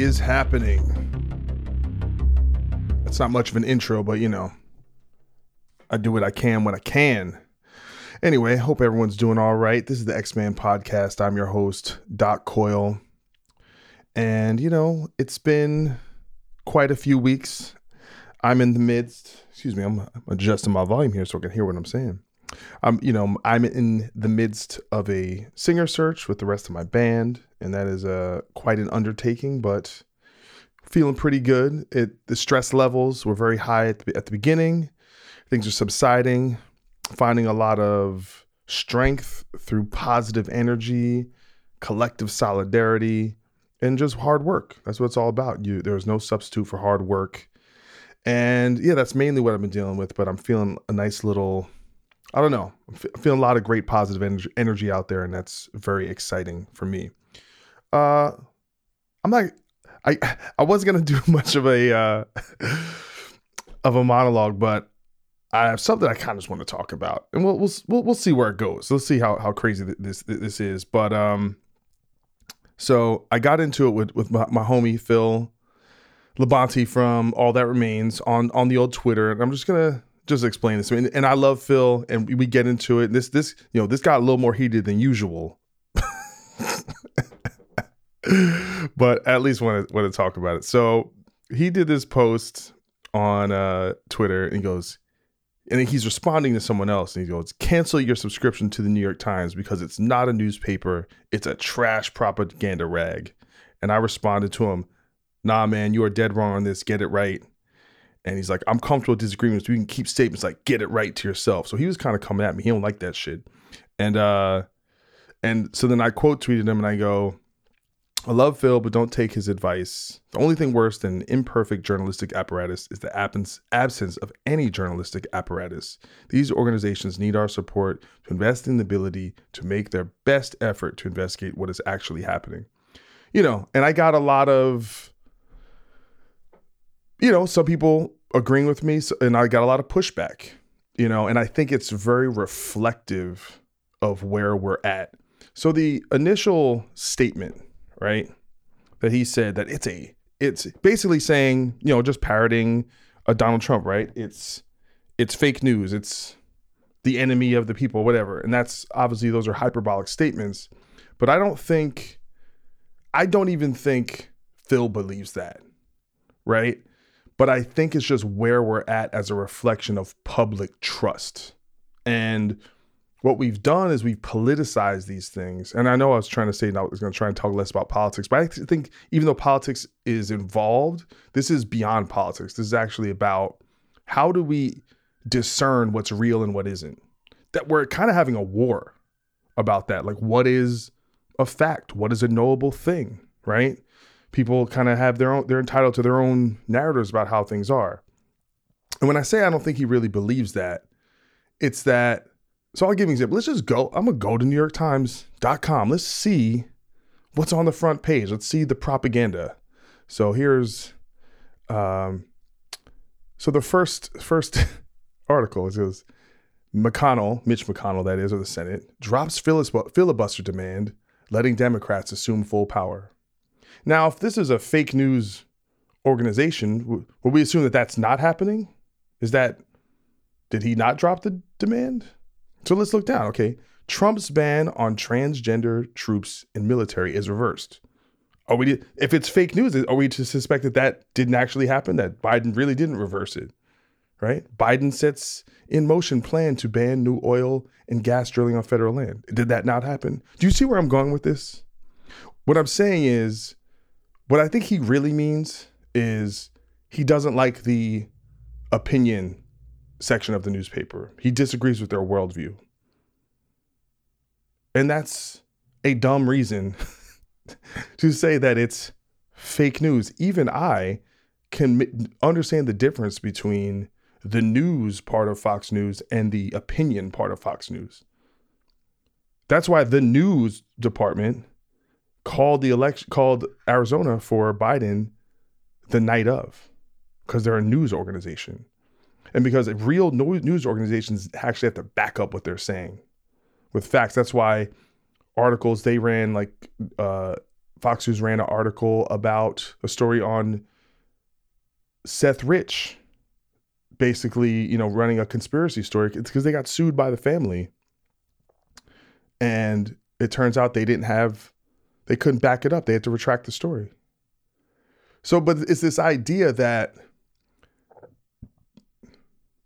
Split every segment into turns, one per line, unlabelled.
Is happening? It's not much of an intro, but you know, I do what I can when I can. Anyway, hope everyone's doing all right. This is the Ex Man podcast. I'm your host, Doc Coyle. And, you know, it's been quite a few weeks. I'm in the midst, excuse me, I'm adjusting my volume here so I can hear what I'm saying. I'm, you know, I'm in the midst of a singer search with the rest of my band, and that is a quite an undertaking, but feeling pretty good. It the stress levels were very high at the, at the beginning. Things are subsiding, finding a lot of strength through positive energy, collective solidarity, and just hard work. That's what it's all about. You there's no substitute for hard work. And yeah, that's mainly what I've been dealing with, but I'm feeling a nice little I don't know. I'm fe- feeling a lot of great positive energy, energy out there, and that's very exciting for me. Uh, I'm not. I I wasn't gonna do much of a uh, of a monologue, but I have something I kind of just want to talk about, and we'll we'll we'll, we'll see where it goes. Let's see how how crazy this this is. But um, so I got into it with with my, my homie Phil Labonte from All That Remains on on the old Twitter, and I'm just gonna just explain this. I mean, and I love Phil, and we, get into it. This this you know this got a little more heated than usual, but at least want to want to talk about it. So he did this post on uh, Twitter, and he goes, and he's responding to someone else, and he goes, "Cancel your subscription to the New York Times because it's not a newspaper; it's a trash propaganda rag." And I responded to him, "Nah, man, you are dead wrong on this. Get it right." And he's like, I'm comfortable with disagreements. We can keep statements like get it right to yourself. So he was kind of coming at me. He don't like that shit. And uh and so then I quote tweeted him and I go, I love Phil, but don't take his advice. The only thing worse than imperfect journalistic apparatus is the absence absence of any journalistic apparatus. These organizations need our support to invest in the ability to make their best effort to investigate what is actually happening. You know, and I got a lot of you know, some people agreeing with me, and I got a lot of pushback, you know, and I think it's very reflective of where we're at. So the initial statement, right, that he said that it's a, it's basically saying, you know, just parroting a Donald Trump, right? It's, it's fake news. It's the enemy of the people, whatever. And that's obviously those are hyperbolic statements, but I don't think, I don't even think Phil believes that, right? But I think it's just where we're at as a reflection of public trust. And what we've done is we've politicized these things. And I know I was trying to say now I was going to try and talk less about politics, but I think even though politics is involved, this is beyond politics. This is actually about how do we discern what's real and what isn't. That we're kind of having a war about that. Like, what is a fact? What is a knowable thing? Right? People kind of have their own they're entitled to their own narratives about how things are. And when i say i don't think he really believes that it's that so i'll give an example. Let's just go i'm gonna go to new york times.com let's see what's on the front page. Let's see the propaganda. So here's um so the first first article is goes mcconnell mitch mcconnell that is of the senate drops filibuster demand letting democrats assume full power now, if this is a fake news organization, would we assume that that's not happening? Is that, did he not drop the demand? So let's look down. Okay. Trump's ban on transgender troops and military is reversed. Are we, if it's fake news, are we to suspect that that didn't actually happen, that Biden really didn't reverse it? Right? Biden sets in motion plan to ban new oil and gas drilling on federal land. Did that not happen? Do you see where I'm going with this? What I'm saying is, what I think he really means is he doesn't like the opinion section of the newspaper. He disagrees with their worldview. And that's a dumb reason to say that it's fake news. Even I can understand the difference between the news part of Fox News and the opinion part of Fox News. That's why the news department called the election called Arizona for Biden the night of because they're a news organization. And because real news organizations actually have to back up what they're saying with facts. That's why articles they ran, like uh, Fox News ran an article about a story on Seth Rich, basically, you know, running a conspiracy story. It's because they got sued by the family. And it turns out they didn't have, they couldn't back it up. They had to retract the story. So, but it's this idea that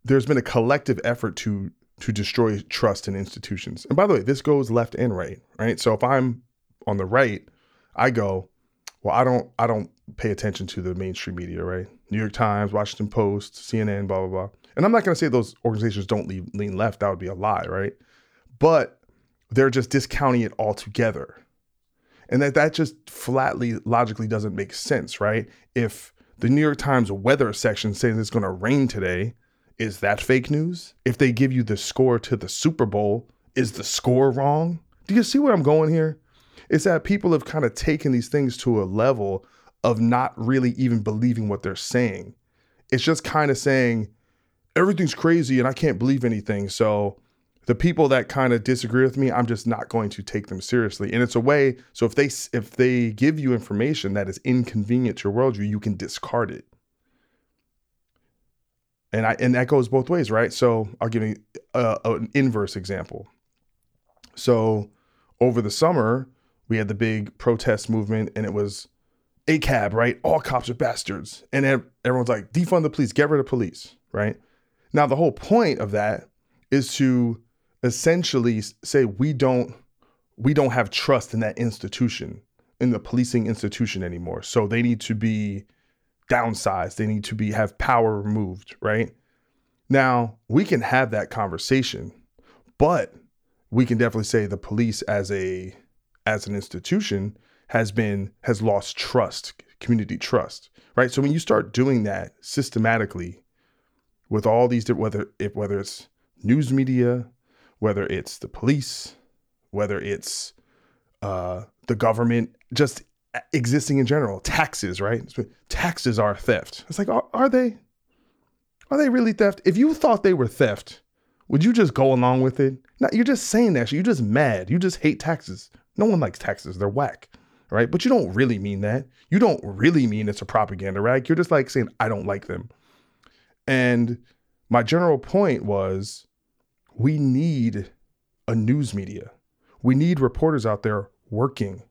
there's been a collective effort to to destroy trust in institutions. And by the way, this goes left and right, right? So if I'm on the right, I go, well, I don't I don't pay attention to the mainstream media, right? New York Times, Washington Post, CNN, blah blah blah. And I'm not going to say those organizations don't lean, lean left. That would be a lie, right? But they're just discounting it altogether and that that just flatly logically doesn't make sense, right? If the New York Times weather section says it's going to rain today, is that fake news? If they give you the score to the Super Bowl, is the score wrong? Do you see where I'm going here? It's that people have kind of taken these things to a level of not really even believing what they're saying. It's just kind of saying everything's crazy and I can't believe anything. So the people that kind of disagree with me, I'm just not going to take them seriously. And it's a way. So if they if they give you information that is inconvenient to your worldview, you can discard it. And I and that goes both ways, right? So I'll give you a, an inverse example. So over the summer, we had the big protest movement, and it was a cab, right? All cops are bastards, and everyone's like, defund the police, get rid of police, right? Now the whole point of that is to essentially say we don't we don't have trust in that institution in the policing institution anymore. So they need to be downsized. They need to be have power removed right? Now we can have that conversation but we can definitely say the police as a as an institution has been has lost trust community trust right? So when you start doing that systematically with all these whether if whether it's news media whether it's the police, whether it's uh, the government, just existing in general. Taxes, right? Taxes are theft. It's like, are, are they? Are they really theft? If you thought they were theft, would you just go along with it? No, you're just saying that. You're just mad. You just hate taxes. No one likes taxes. They're whack, right? But you don't really mean that. You don't really mean it's a propaganda rag. You're just like saying, I don't like them. And my general point was we need a news media. We need reporters out there working,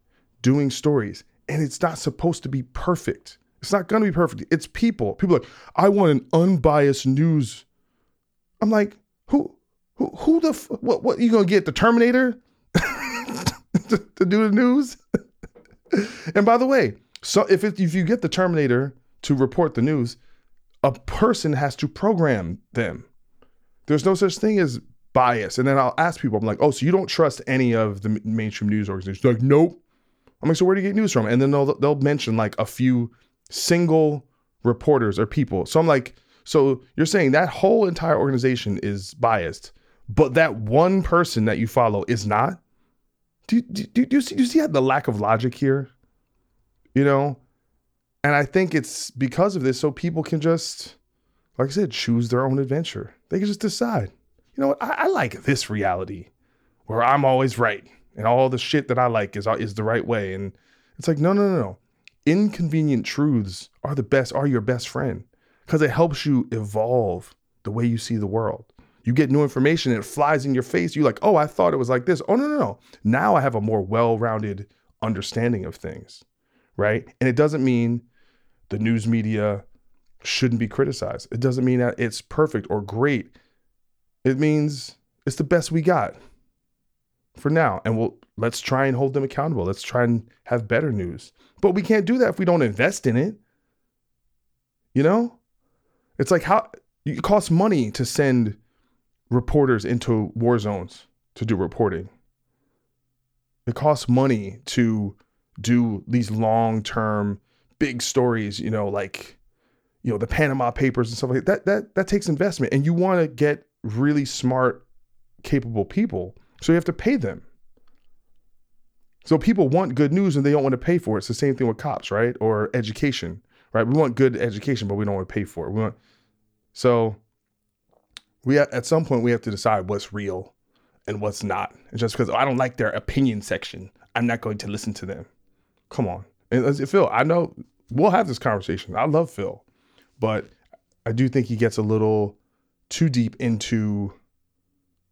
doing stories. And it's not supposed to be perfect. It's not going to be perfect. It's people. People like, I want an unbiased news. I'm like, who, who, who the, f- what, what, you going to get the Terminator to, to, do the news? and by the way, so if it, if you get the Terminator to report the news, a person has to program them. There's no such thing as bias. And then I'll ask people, I'm like, oh, so you don't trust any of the mainstream news organizations? They're like, nope. I'm like, so where do you get news from? And then they'll they'll mention like a few single reporters or people. So I'm like, so you're saying that whole entire organization is biased, but that one person that you follow is not? Do, do, do, do, you, see, do you see the lack of logic here? You know? And I think it's because of this, so people can just, like I said, choose their own adventure. They can just decide you know what? I, I like this reality where I'm always right and all the shit that I like is is the right way. And it's like, no, no, no, no. inconvenient truths are the best, are your best friend because it helps you evolve the way you see the world. You get new information and it flies in your face. You're like, oh, I thought it was like this. Oh, no, no, no. Now I have a more well rounded understanding of things, right? And it doesn't mean the news media shouldn't be criticized. It doesn't mean that it's perfect or great. It means it's the best we got for now. And we'll let's try and hold them accountable. Let's try and have better news. But we can't do that if we don't invest in it. You know? It's like how it costs money to send reporters into war zones to do reporting. It costs money to do these long-term big stories, you know, like you know, the Panama Papers and stuff like that. That that that takes investment and you want to get really smart capable people. So you have to pay them. So people want good news and they don't want to pay for it. It's the same thing with cops, right? Or education, right? We want good education, but we don't want to pay for it. We want so we at some point we have to decide what's real and what's not. And just because I don't like their opinion section, I'm not going to listen to them. Come on. And Phil, I know we'll have this conversation. I love Phil, but I do think he gets a little too deep into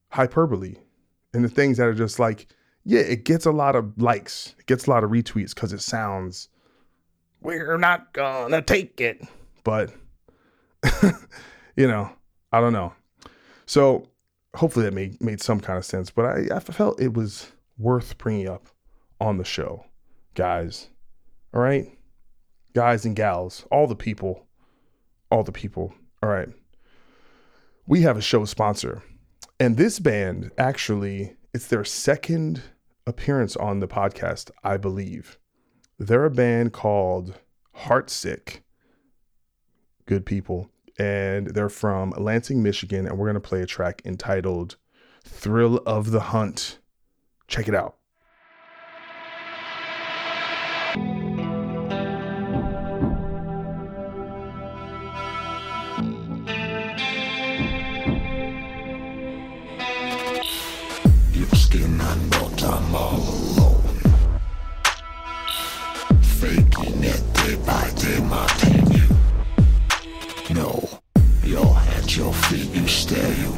hyperbole and the things that are just like, yeah, it gets a lot of likes, it gets a lot of retweets because it sounds, we're not gonna take it. But, you know, I don't know. So hopefully that made, made some kind of sense, but I, I felt it was worth bringing up on the show, guys. All right, guys and gals, all the people, all the people. All right. We have a show sponsor and this band actually, it's their second appearance on the podcast, I believe. They're a band called Heartsick. Good people. And they're from Lansing, Michigan. And we're going to play a track entitled Thrill of the Hunt. Check it out. Stare, you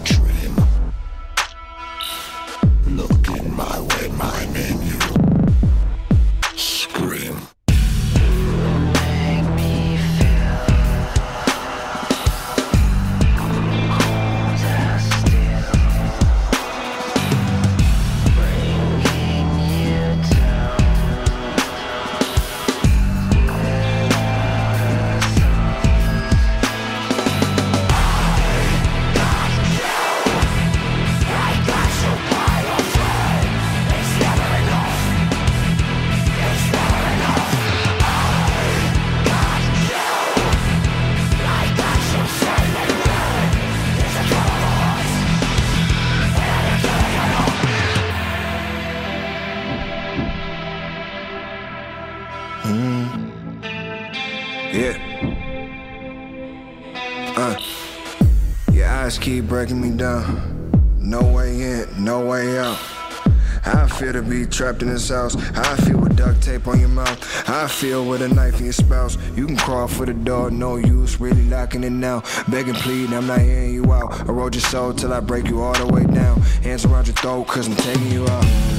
trapped in this house. I feel with duct tape on your mouth. I feel with a knife in your spouse. You can crawl for the door, no use, really locking it now. Begging, pleading, I'm not hearing you out. I roll your soul till I break you all the way down. Hands around your throat, cause I'm taking you out.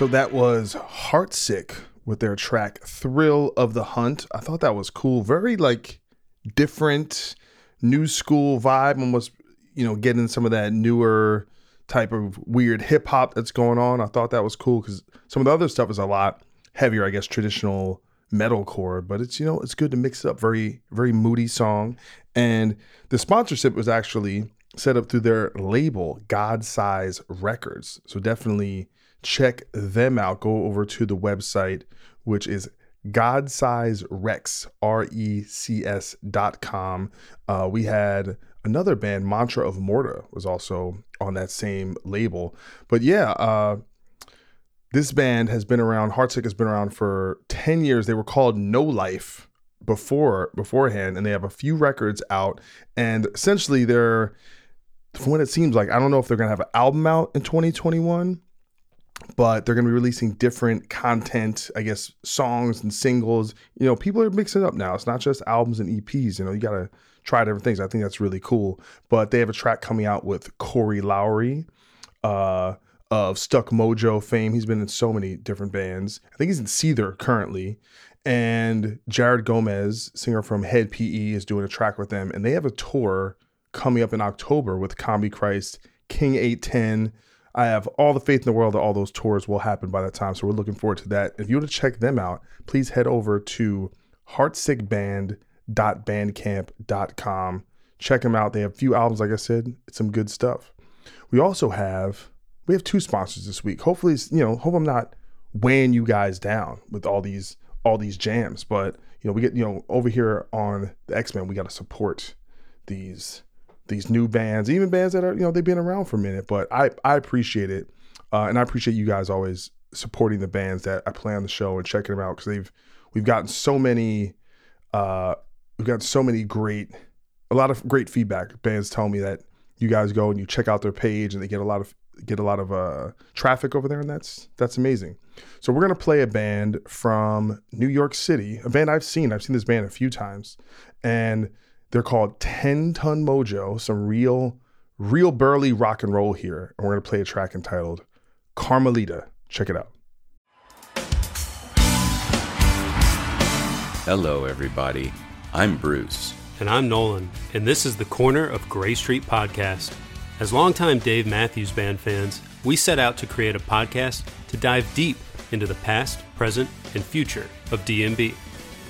So that was Heartsick with their track Thrill of the Hunt. I thought that was cool. Very like different new school vibe, almost, you know, getting some of that newer type of weird hip hop that's going on. I thought that was cool because some of the other stuff is a lot heavier, I guess, traditional metalcore, but it's, you know, it's good to mix it up. Very, very moody song. And the sponsorship was actually set up through their label, God Size Records. So definitely check them out. Go over to the website, which is God R E C S dot com. Uh, we had another band, Mantra of Morta, was also on that same label. But yeah, uh, this band has been around, Heartsick has been around for 10 years. They were called No Life before beforehand, and they have a few records out. And essentially they're from what it seems like, I don't know if they're gonna have an album out in 2021 but they're going to be releasing different content, I guess, songs and singles. You know, people are mixing up now. It's not just albums and EPs. You know, you got to try different things. I think that's really cool. But they have a track coming out with Corey Lowery uh, of Stuck Mojo fame. He's been in so many different bands. I think he's in Seether currently. And Jared Gomes, singer from Hed PE, is doing a track with them. And they have a tour coming up in October with Combichrist, King 810. I have all the faith in the world that all those tours will happen by that time. So we're looking forward to that. If you want to check them out, please head over to heartsickband.bandcamp.com. Check them out. They have a few albums, like I said. It's some good stuff. We also have we have two sponsors this week. Hopefully, you know, hope I'm not weighing you guys down with all these all these jams, but you know, we get you know over here on the X Men, we got to support these these new bands, even bands that are you know they've been around for a minute. But I I appreciate it, uh, and I appreciate you guys always supporting the bands that I play on the show and checking them out because they've we've gotten so many uh, we've got so many great a lot of great feedback. Bands tell me that you guys go and you check out their page and they get a lot of get a lot of uh, traffic over there, and that's that's amazing. So we're gonna play a band from New York City, a band I've seen. I've seen this band a few times, and they're called 10 Ton Mojo, some real, real burly rock and roll here. And we're going to play a track entitled Karmalita. Check it out.
Hello, everybody. I'm Bruce.
And I'm Nolan, and this is the Corner of Gray Street podcast. As longtime Dave Matthews Band fans, we set out to create a podcast to dive deep into the past, present, and future of DMB.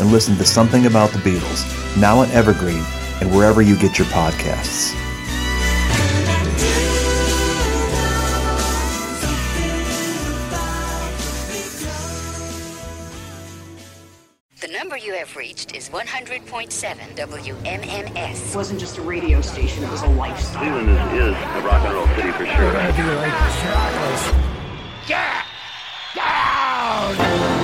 and listen to Something About the Beatles, now on Evergreen and wherever you get your podcasts.
The number you have reached is 100.7 WMMS.
It wasn't just a radio station, it was a lifestyle.
Cleveland is, is a rock and roll city for sure.
Get down!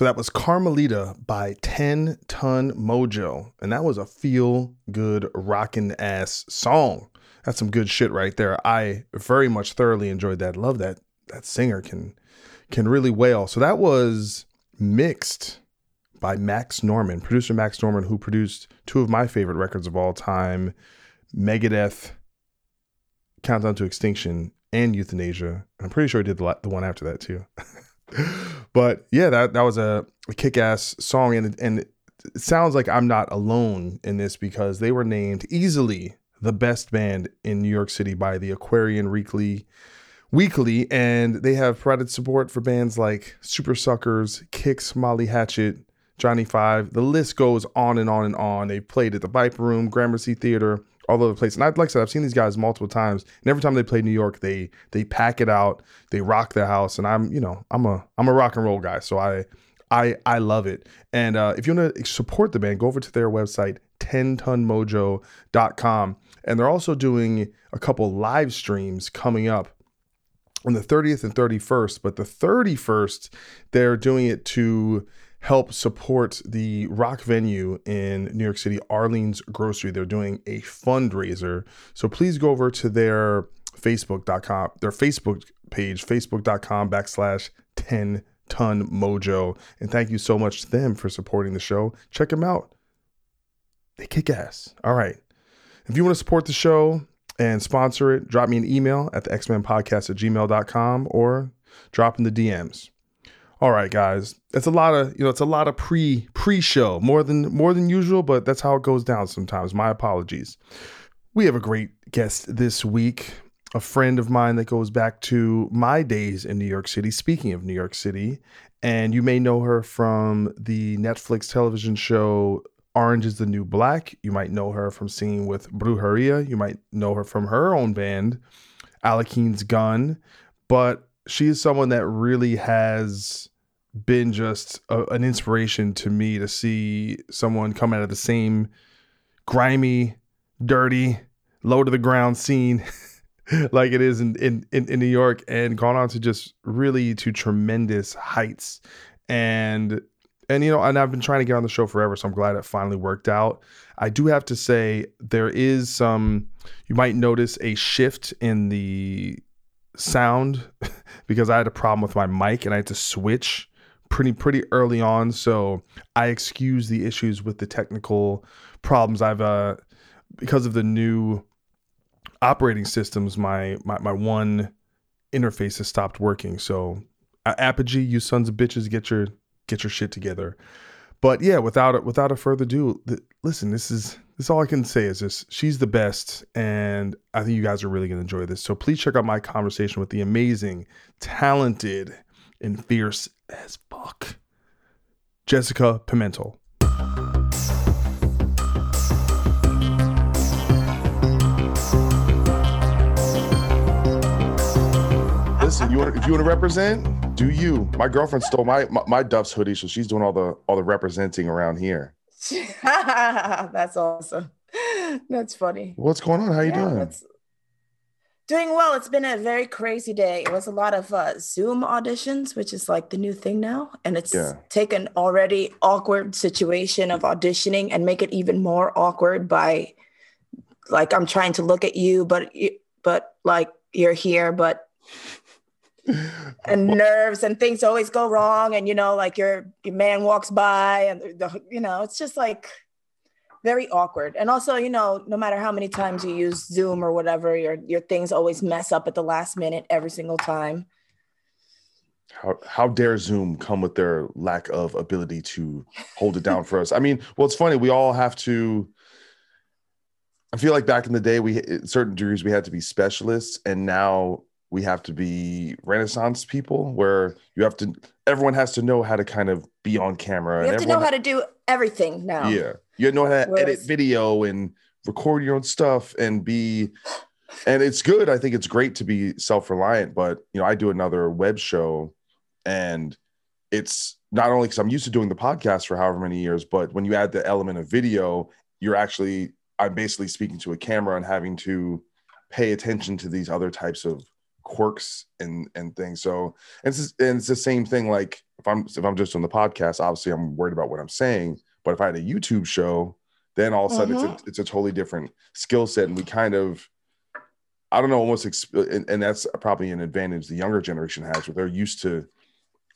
So that was Karmalita by 10 Ton Mojo. And that was a feel good, rockin' ass song. That's some good shit right there. I very much thoroughly enjoyed that. Love that that singer can can really wail. So that was mixed by Max Norman, producer Max Norman, who produced two of my favorite records of all time, Megadeth, Countdown to Extinction, and Euthanasia. I'm pretty sure he did the, the one after that too. but yeah, that that was a, a kick-ass song, and and it sounds like I'm not alone in this because they were named easily the best band in New York City by the Aquarian Weekly Weekly, and they have provided support for bands like Super Suckers, Kix, Molly Hatchet, Johnny Five. The list goes on and on and on. They played at the Viper Room, Gramercy Theater, all over the place. And I'd like I said, I've seen these guys multiple times, and every time they play New York, they they pack it out, they rock the house, and I'm you know I'm a I'm a rock and roll guy, so I I I love it. And uh, if you want to support the band, go over to their website 10tonmojo.com, and they're also doing a couple live streams coming up on the 30th and 31st. But the 31st, they're doing it to help support the rock venue in New York City, Arlene's Grocery. They're doing a fundraiser. So please go over to their Facebook.com, their Facebook page, facebook.com backslash 10 ton mojo. And thank you so much to them for supporting the show. Check them out. They kick ass. All right. If you want to support the show and sponsor it, drop me an email at the X-Men podcast at gmail.com or drop in the DMs. All right, guys. It's a lot of, you know, it's a lot of pre pre-show, more than more than usual, but that's how it goes down sometimes. My apologies. We have a great guest this week, a friend of mine that goes back to my days in New York City. Speaking of New York City, and you may know her from the Netflix television show Orange is the New Black. You might know her from singing with Brujeria. You might know her from her own band, Alekhine's Gun. But she is someone that really has been just a, an inspiration to me to see someone come out of the same grimy, dirty, low to the ground scene like it is in, in, in, in New York and gone on to just really to tremendous heights. And and you know, and I've been trying to get on the show forever, so I'm glad it finally worked out. I do have to say there is some you might notice a shift in the sound because I had a problem with my mic and I had to switch pretty pretty early on. So I excuse the issues with the technical problems. I've uh because of the new operating systems, my my, my one interface has stopped working. So uh, Apogee, you sons of bitches, get your get your shit together. But yeah, without it, without a further ado, th- listen, this is this all I can say is this: she's the best, and I think you guys are really gonna enjoy this. So please check out my conversation with the amazing, talented, and fierce as fuck, Jessica Pimentel. Listen, you want if you want to represent, do you? My girlfriend stole my, my my Duff's hoodie, so she's doing all the all the representing around here.
That's awesome. That's funny.
What's going on? How you
Yeah,
doing?
that's- Doing well. It's been a very crazy day. It was a lot of uh, Zoom auditions, which is like the new thing now. And it's
Yeah.
taken already awkward situation of auditioning and make it even more awkward by like I'm trying to look at you, but you, but like you're here, but and nerves and things always go wrong. And you know, like your your man walks by and the, you know, it's just like very awkward. And also, you know, no matter how many times you use Zoom or whatever, your your things always mess up at the last minute every single time.
How how dare Zoom come with their lack of ability to hold it down for us? I mean, well, it's funny. We all have to. I feel like back in the day, we certain degrees we had to be specialists, and now we have to be Renaissance people, where you have to. Everyone has to know how to kind of be on camera,
You have to know
everyone-
how to do everything now.
Yeah. You know how to edit video and record your own stuff and be and it's good. I think it's great to be self-reliant, but you know, I do another web show and it's not only because I'm used to doing the podcast for however many years, but when you add the element of video, you're actually I'm basically speaking to a camera and having to pay attention to these other types of quirks and and things. So and it's and it's the same thing. Like if I'm if I'm just on the podcast, obviously I'm worried about what I'm saying. But if I had a YouTube show, then all of a sudden it's a, mm-hmm. it's a totally different skill set, and we kind of I don't know almost exp- and, and that's probably an advantage the younger generation has, where they're used to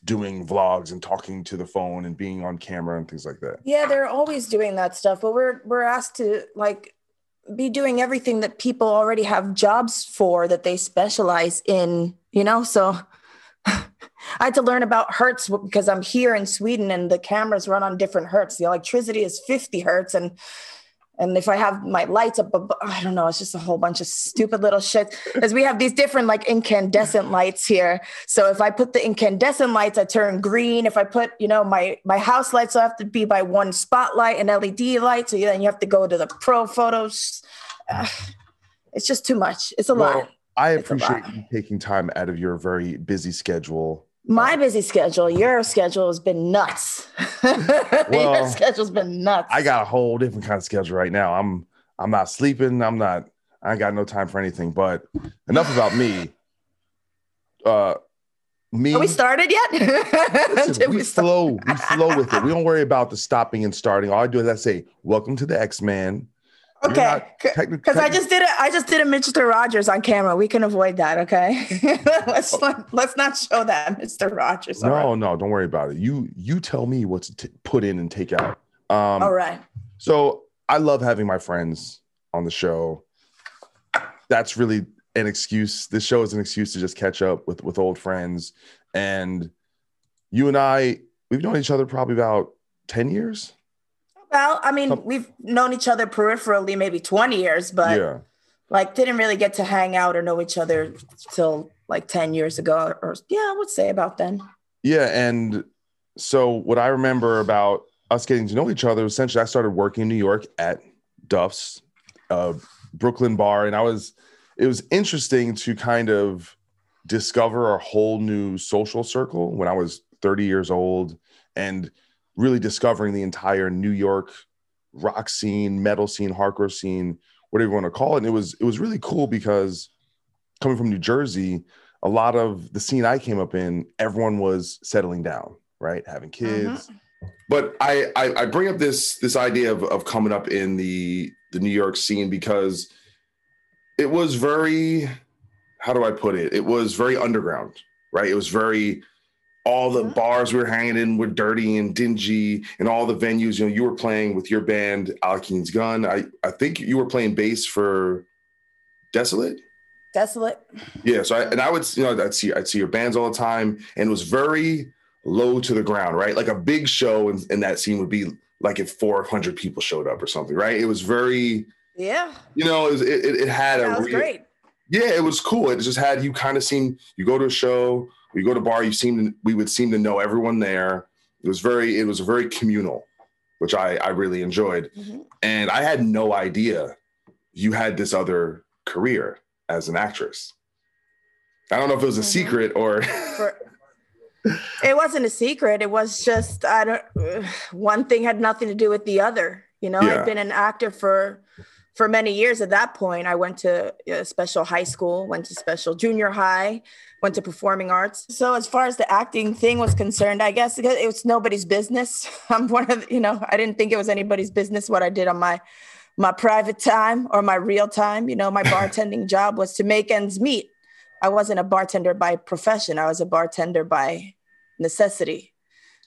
doing vlogs and talking to the phone and being on camera and things like that.
Yeah, they're always doing that stuff, but we're we're asked to like be doing everything that people already have jobs for that they specialize in, you know? So I had to learn about hertz because I'm here in Sweden and the cameras run on different hertz. The electricity is 50 hertz and and if I have my lights up, I don't know, it's just a whole bunch of stupid little shit. As we have these different like incandescent lights here. So if I put the incandescent lights, I turn green. If I put, you know, my my house lights will have to be by one spotlight and LED light. So then you have to go to the pro photos. It's just too much. It's a
Well,
lot.
I appreciate
lot.
you taking time out of your very busy schedule.
My busy schedule, your schedule has been nuts. your schedule's been nuts.
I got a whole different kind of schedule right now. I'm I'm not sleeping. I'm not. I ain't got no time for anything. But enough about me. Uh, me.
Are we started yet?
Listen, we,
we start?
flow. We flow with it. We don't worry about the stopping and starting. All I do is I say, "Welcome to the Ex Man."
Okay, because I just did it. I just did a Mr. Rogers on camera. We can avoid that. Okay, let's not, let's not show that Mr. Rogers. all right?
No, no, don't worry about it. You you tell me what to t- put in and take out. Um,
All right.
So I love having my friends on the show. That's really an excuse. This show is an excuse to just catch up with with old friends. And you and I, we've known each other probably about ten years.
Well, I mean, we've known each other peripherally maybe 20 years, but
yeah.
like didn't really get to hang out or know each other till like 10 years ago, or yeah, I would say about then.
Yeah, and so what I remember about us getting to know each other, essentially, I started working in New York at Duff's, uh, Brooklyn bar, and I was. It was interesting to kind of discover a whole new social circle when I was 30 years old, and really discovering the entire New York rock scene, metal scene, hardcore scene, whatever you want to call it. And it was it was really cool because coming from New Jersey, a lot of the scene I came up in, everyone was settling down, right? Having kids. Mm-hmm. But I, I I bring up this this idea of, of coming up in the the New York scene because it was very how do I put it? It was very underground, right? It was very all the bars we were hanging in were dirty and dingy, and all the venues. You know, you were playing with your band, Alekhine's Gun. I I think you were playing bass for Desolate.
Desolate.
Yeah, so I, and I would you know I'd see I'd see your bands all the time, and it was very low to the ground, right? Like a big show and, in that scene would be like if 400 people showed up or something, right? It was very
Yeah.
you know it was, it, it, it had
That
a
was
real-
great.
yeah, it was cool. It just had you kind of seem you go to a show, you go to bar, you seem to, we would seem to know everyone there. It was very it was very communal, which I I really enjoyed. Mm-hmm. And I had no idea you had this other career as an actress. I don't know if it was a mm-hmm. secret or
it wasn't a secret. It was just I don't. one thing had nothing to do with the other. You know,
Yeah.
I'd been an actor for for many years. At that point, I went to a special high school, went to special junior high, went to performing arts. So as far as the acting thing was concerned, I guess it was nobody's business. I'm one of the, you know I didn't think it was anybody's business what I did on my my private time or my real time. You know, my bartending job was to make ends meet. I wasn't a bartender by profession. I was a bartender by necessity.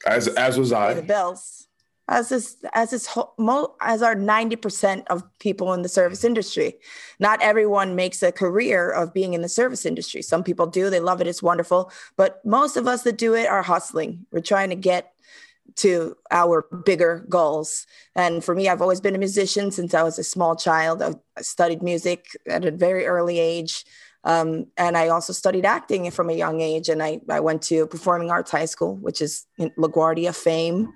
as as was
Pay the
I.
As this, as this, whole, mo, as are ninety percent of people in the service industry. Not everyone makes a career of being in the service industry. Some people do; they love it. It's wonderful. But most of us that do it are hustling. We're trying to get to our bigger goals. And for me, I've always been a musician since I was a small child. I studied music at a very early age. Um, and I also studied acting from a young age. And I, I went to Performing Arts High School, which is in LaGuardia fame.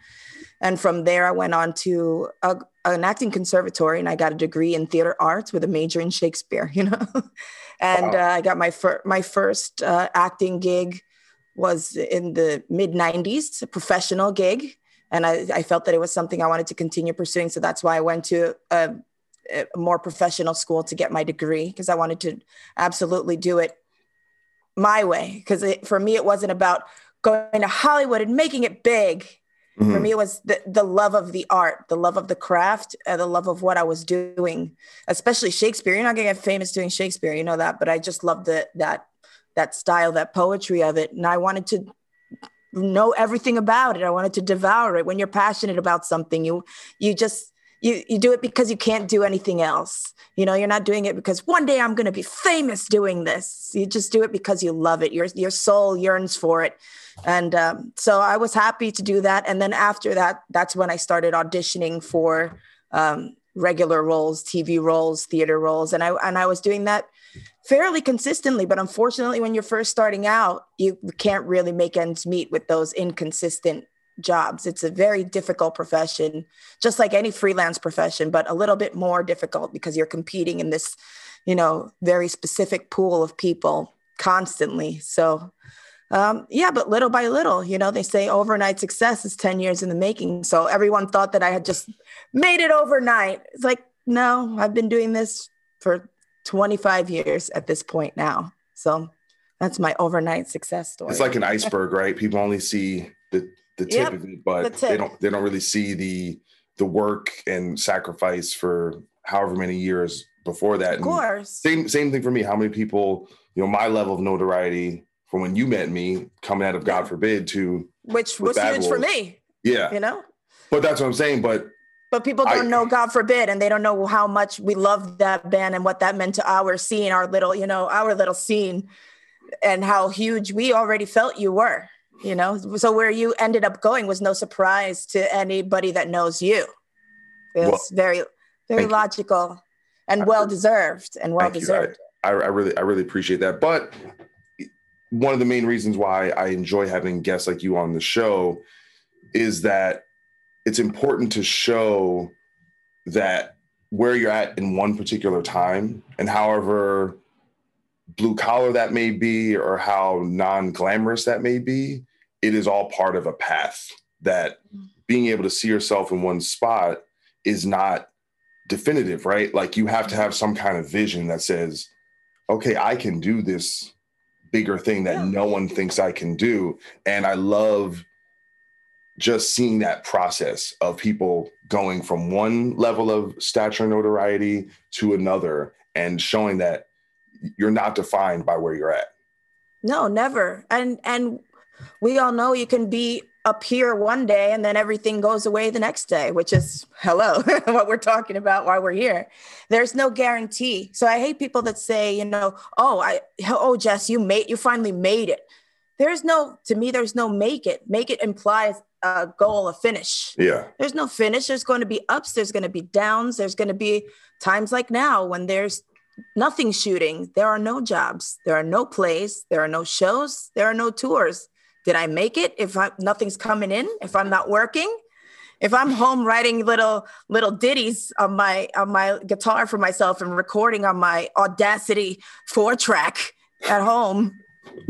And from there, I went on to a, an acting conservatory and I got a degree in theater arts with a major in Shakespeare, you know? and uh, I got my, fir- my first uh, acting gig was in the mid 90s, a professional gig. And I, I felt that it was something I wanted to continue pursuing. So that's why I went to a, a more professional school to get my degree because I wanted to absolutely do it my way. Because for me, it wasn't about going to Hollywood and making it big. For
Mhm.
me, it was the, the love of the art, the love of the craft, and the love of what I was doing, especially Shakespeare. You're not gonna get famous doing Shakespeare, you know that, but I just loved the, that that style, that poetry of it, and I wanted to know everything about it. I wanted to devour it. When you're passionate about something, you you just you you do it because you can't do anything else. You know, you're not doing it because one day I'm going to be famous doing this. You just do it because you love it. Your your soul yearns for it. And um, so I was happy to do that. And then after that, that's when I started auditioning for um, regular roles, TV roles, theater roles, and I and I was doing that fairly consistently. But unfortunately, when you're first starting out, you can't really make ends meet with those inconsistent jobs. It's a very difficult profession, just like any freelance profession, but a little bit more difficult because you're competing in this, you know, very specific pool of people constantly. So um, yeah, but little by little, you know, they say overnight success is 10 years in the making. So everyone thought that I had just made it overnight. It's like, no, I've been doing this for 25 years at this point now. So that's my overnight success story.
It's like an iceberg, right? People only see the the tip
Yep,
of it, but
the
they don't they don't really see the the work and sacrifice for however many years before that.
Of
And
course.
Same same thing for me. How many people, you know, my level of notoriety from when you met me, coming out of God forbid to
Which was
Bad
huge for me,
yeah.
you know?
But that's what I'm saying. But
But people don't
I-
know, God forbid, and they don't know how much we loved that band and what that meant to our scene, our little, you know, our little scene, and how huge we already felt you were, you know. So where you ended up going was no surprise to anybody that knows you. It
Well,
was very, very
thank you.
logical and well deserved and well deserved.
I, I, I really, I really appreciate that. But one of the main reasons why I enjoy having guests like you on the show is that it's important to show that where you're at in one particular time and however blue collar that may be or how non-glamorous that may be it is all part of a path that being able to see yourself in one spot is not definitive right? Like you have to have some kind of vision that says okay i can do this bigger thing that no one thinks i can do. And i love just seeing that process of people going from one level of stature and notoriety to another and showing that you're not defined by where you're at.
No, never. And and we all know you can be up here one day and then everything goes away the next day, which is hello, what we're talking about while we're here. There's no guarantee. So I hate people that say, you know, oh, I oh Jess, you made you finally made it. There's no to me, there's no make it. Make it implies a goal, a finish.
yeah
There's no finish. There's going to be ups, there's going to be downs, there's going to be times like now when there's nothing shooting. There are no jobs, there are no plays, there are no shows, there are no tours. Did I make it if I, nothing's coming in? If I'm not working? If I'm home writing little little ditties on my on my guitar for myself and recording on my Audacity four track at home,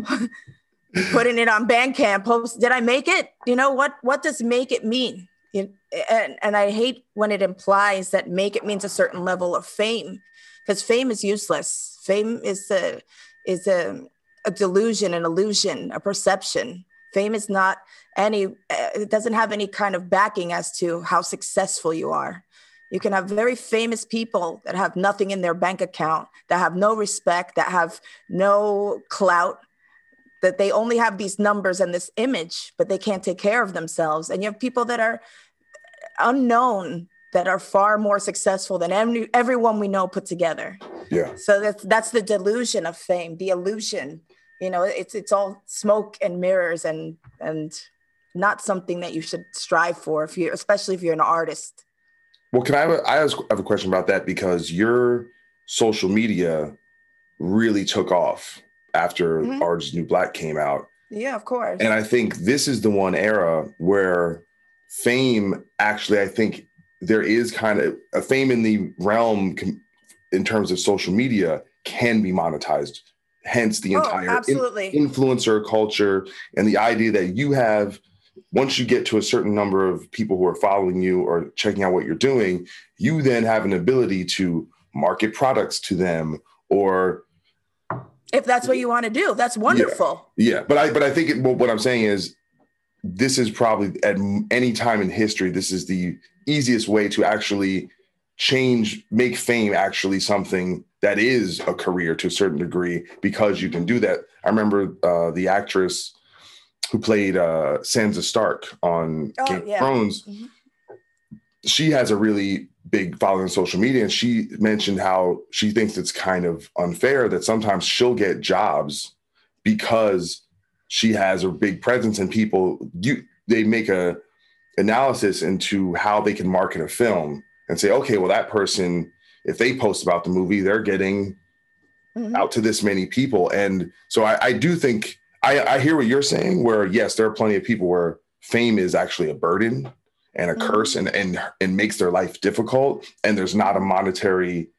putting it on Bandcamp. Post. Did I make it? You know what? What does make it mean? You- and and I hate when it implies that make it means a certain level of fame, because fame is useless. Fame is a is a a delusion, an illusion, a perception. Fame is not any. It doesn't have any kind of backing as to how successful you are. You can have very famous people that have nothing in their bank account, that have no respect, that have no clout, that they only have these numbers and this image, but they can't take care of themselves. And you have people that are unknown that are far more successful than every, everyone we know put together.
yeah
So that's that's the delusion of fame, the illusion. You know, it's it's all smoke and mirrors and and not something that you should strive for if you especially if you're an artist.
Well, can I have a, I have a question about that because your social media really took off after
Mhm.
Orange New Black came out.
Yeah, of course.
And I think this is the one era where fame actually, I think there is kind of a fame in the realm com- in terms of social media can be monetized. Hence the
Oh,
entire in- influencer culture and the idea that you have once you get to a certain number of people who are following you or checking out what you're doing, you then have an ability to market products to them or
if that's what you want to do, that's wonderful.
yeah, but I but I think it, well, what I'm saying is this is probably at any time in history this is the easiest way to actually change make fame actually something that is a career to a certain degree because you can do that. I remember uh, the actress who played uh, Sansa Stark on
Oh,
Game
yeah.
of Thrones.
Mhm.
She has a really big following on social media, and she mentioned how she thinks it's kind of unfair that sometimes she'll get jobs because she has a big presence and people you they make a analysis into how they can market a film and say, okay, well, that person, if they post about the movie, they're getting
Mhm.
out to this many people. And so I, I do think I, I hear what you're saying, where yes, there are plenty of people where fame is actually a burden and a mm-hmm. curse and and and makes their life difficult. And there's not a monetary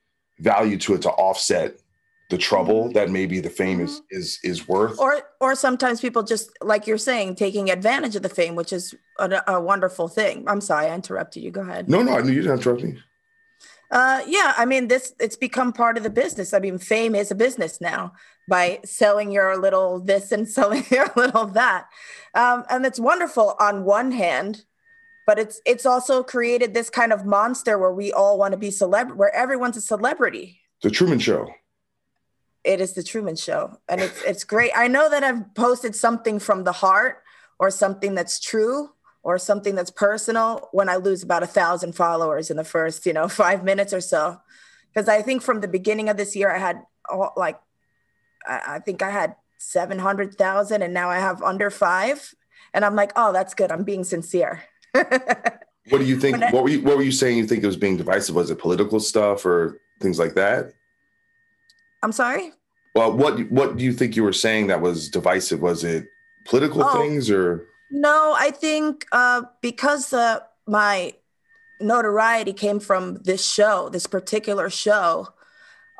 value to it to offset the trouble mm-hmm. that maybe the fame is mm-hmm. is is worth.
or or sometimes people just like you're saying taking advantage of the fame which is a, a wonderful thing i'm sorry i interrupted you go ahead
No, no, I knew you didn't interrupt me.
Uh yeah i mean this it's become part of the business i mean fame is a business now by selling your little this and selling your little that um and it's wonderful on one hand but it's it's also created this kind of monster where we all want to be celeb where everyone's a celebrity
The Truman Show.
it is the Truman Show, and it's it's great. I know that I've posted something from the heart, or something that's true, or something that's personal when I lose about a thousand followers in the first, you know, five minutes or so, because I think from the beginning of this year I had all, like, I, I think I had seven hundred thousand, and now I have under five, and I'm like, oh, that's good. I'm being sincere.
What do you think?
I-
what were you what were you saying you think it was being divisive? Was it political stuff or things like that?
I'm sorry.
Well, what what do you think you were saying that was divisive? Was it political
Oh.
things or
No, I think uh, because uh, my notoriety came from this show, this particular show,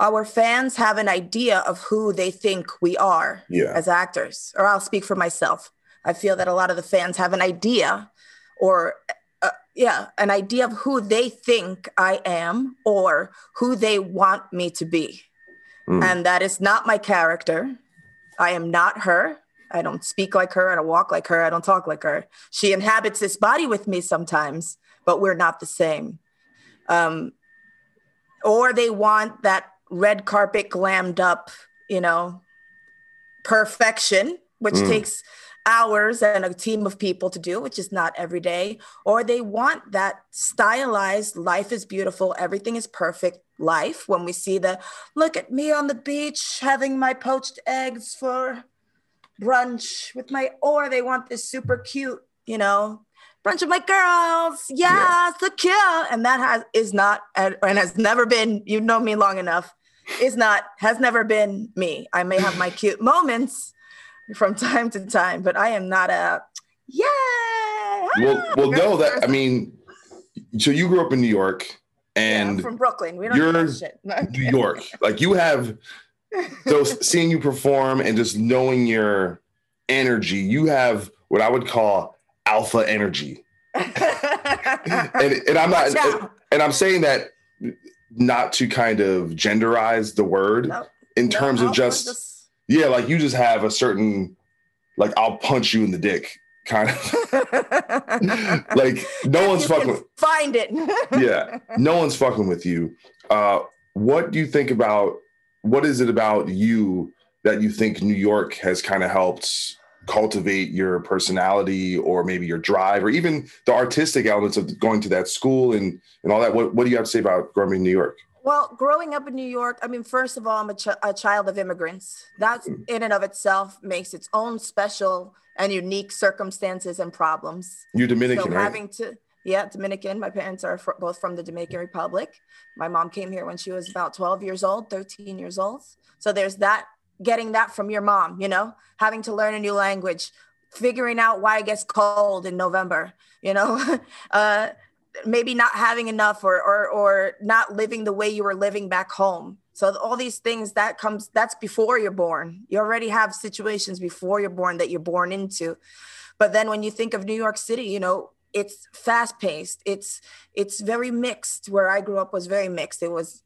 our fans have an idea of who they think we are
Yeah.
as actors. Or I'll speak for myself. I feel that a lot of the fans have an idea or uh, yeah, an idea of who they think I am or who they want me to be.
Mm.
And that is not my character. I am not her. I don't speak like her. I don't walk like her. I don't talk like her. She inhabits this body with me sometimes, but we're not the same. Um, or they want that red carpet glammed up, you know, perfection, which
Mm.
takes hours and a team of people to do, which is not every day. Or they want that stylized, life is beautiful, everything is perfect life. When we see the look at me on the beach having my poached eggs for brunch with my, or they want this super cute, you know, brunch with my girls. Yes, the cute. And that has is not and has never been, you know me long enough, is not, has never been me. I may have my cute moments from time to time, but I am not a yeah.
well well no that I mean so you grew up in New York and
I'm from Brooklyn. We don't
you're. New York. Like you have so seeing you perform and just knowing your energy, you have what I would call alpha energy. and, and I'm not
out.
and I'm saying that not to kind of genderize the word in terms of
alpha
just, yeah, like you just have a certain like I'll punch you in the dick kind of like no one's fucking with
find it.
yeah no one's fucking with you uh what do you think about what is it about you that you think new york has kind of helped cultivate your personality or maybe your drive or even the artistic elements of going to that school and and all that what, what do you have to say about growing up in new york
Well, growing up in New York, I mean, first of all, I'm a, ch- a child of immigrants. That mm. in and of itself makes its own special and unique circumstances and problems.
you're dominican
so
right
having to, yeah, Dominican. My parents are both from the Dominican Republic. My mom came here when she was about 12 years old, 13 years old. So there's that, getting that from your mom, you know, having to learn a new language, figuring out why it gets cold in November, you know, uh, maybe not having enough or, or, or not living the way you were living back home. So all these things that comes, that's before you're born. You already have situations before you're born that you're born into. But then when you think of New York City, you know, it's fast paced. It's, it's very mixed. Where I grew up was very mixed. It was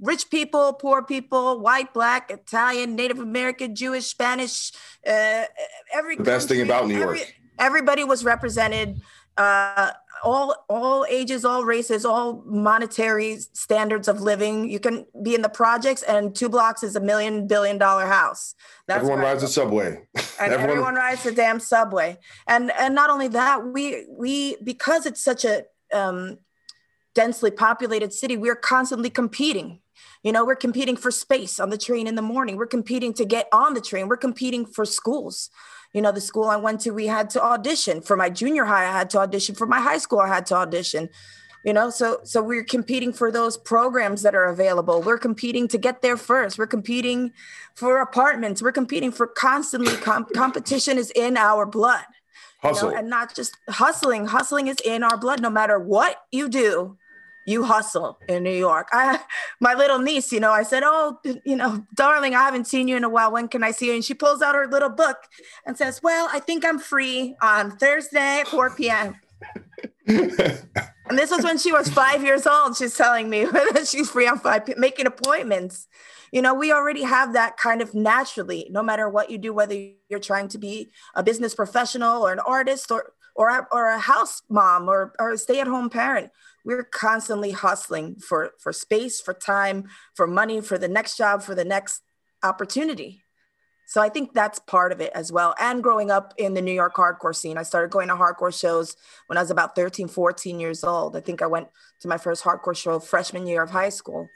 rich people, poor people, white, black, Italian, Native American, Jewish, Spanish, uh, every
the best thing about new
every-
york
everybody was represented uh all all ages all races all monetary standards of living you can be in the projects and two blocks is a million billion dollar house that's
everyone rides the subway
and everyone, rides the damn subway and and not only that we we because it's such a um densely populated city, we're constantly competing. You know, we're competing for space on the train in the morning. We're competing to get on the train. We're competing for schools. You know, the school I went to, we had to audition. For my junior high, I had to audition. For my high school, I had to audition. You know, so so we're competing for those programs that are available. We're competing to get there first. We're competing for apartments. We're competing for constantly com- competition is in our blood. you know,
Hustle.
and not just hustling. Hustling is in our blood. No matter what you do, you hustle in New York. I, my little niece, you know, I said, "Oh, you know, darling, I haven't seen you in a while. When can I see you?" And she pulls out her little book and says, "Well, I think I'm free on Thursday at 4 p.m." and this was when she was five years old. She's telling me that she's free on 5 p.m. making appointments. You know, we already have that kind of naturally, no matter what you do, whether you're trying to be a business professional or an artist or or a, or a house mom or, or a stay-at-home parent we're constantly hustling for for space for time for money for the next job for the next opportunity. So i think that's part of it as well. And growing up in the new york hardcore scene i started going to hardcore shows when i was about 13 14 years old. I think i went to my first hardcore show freshman year of high school.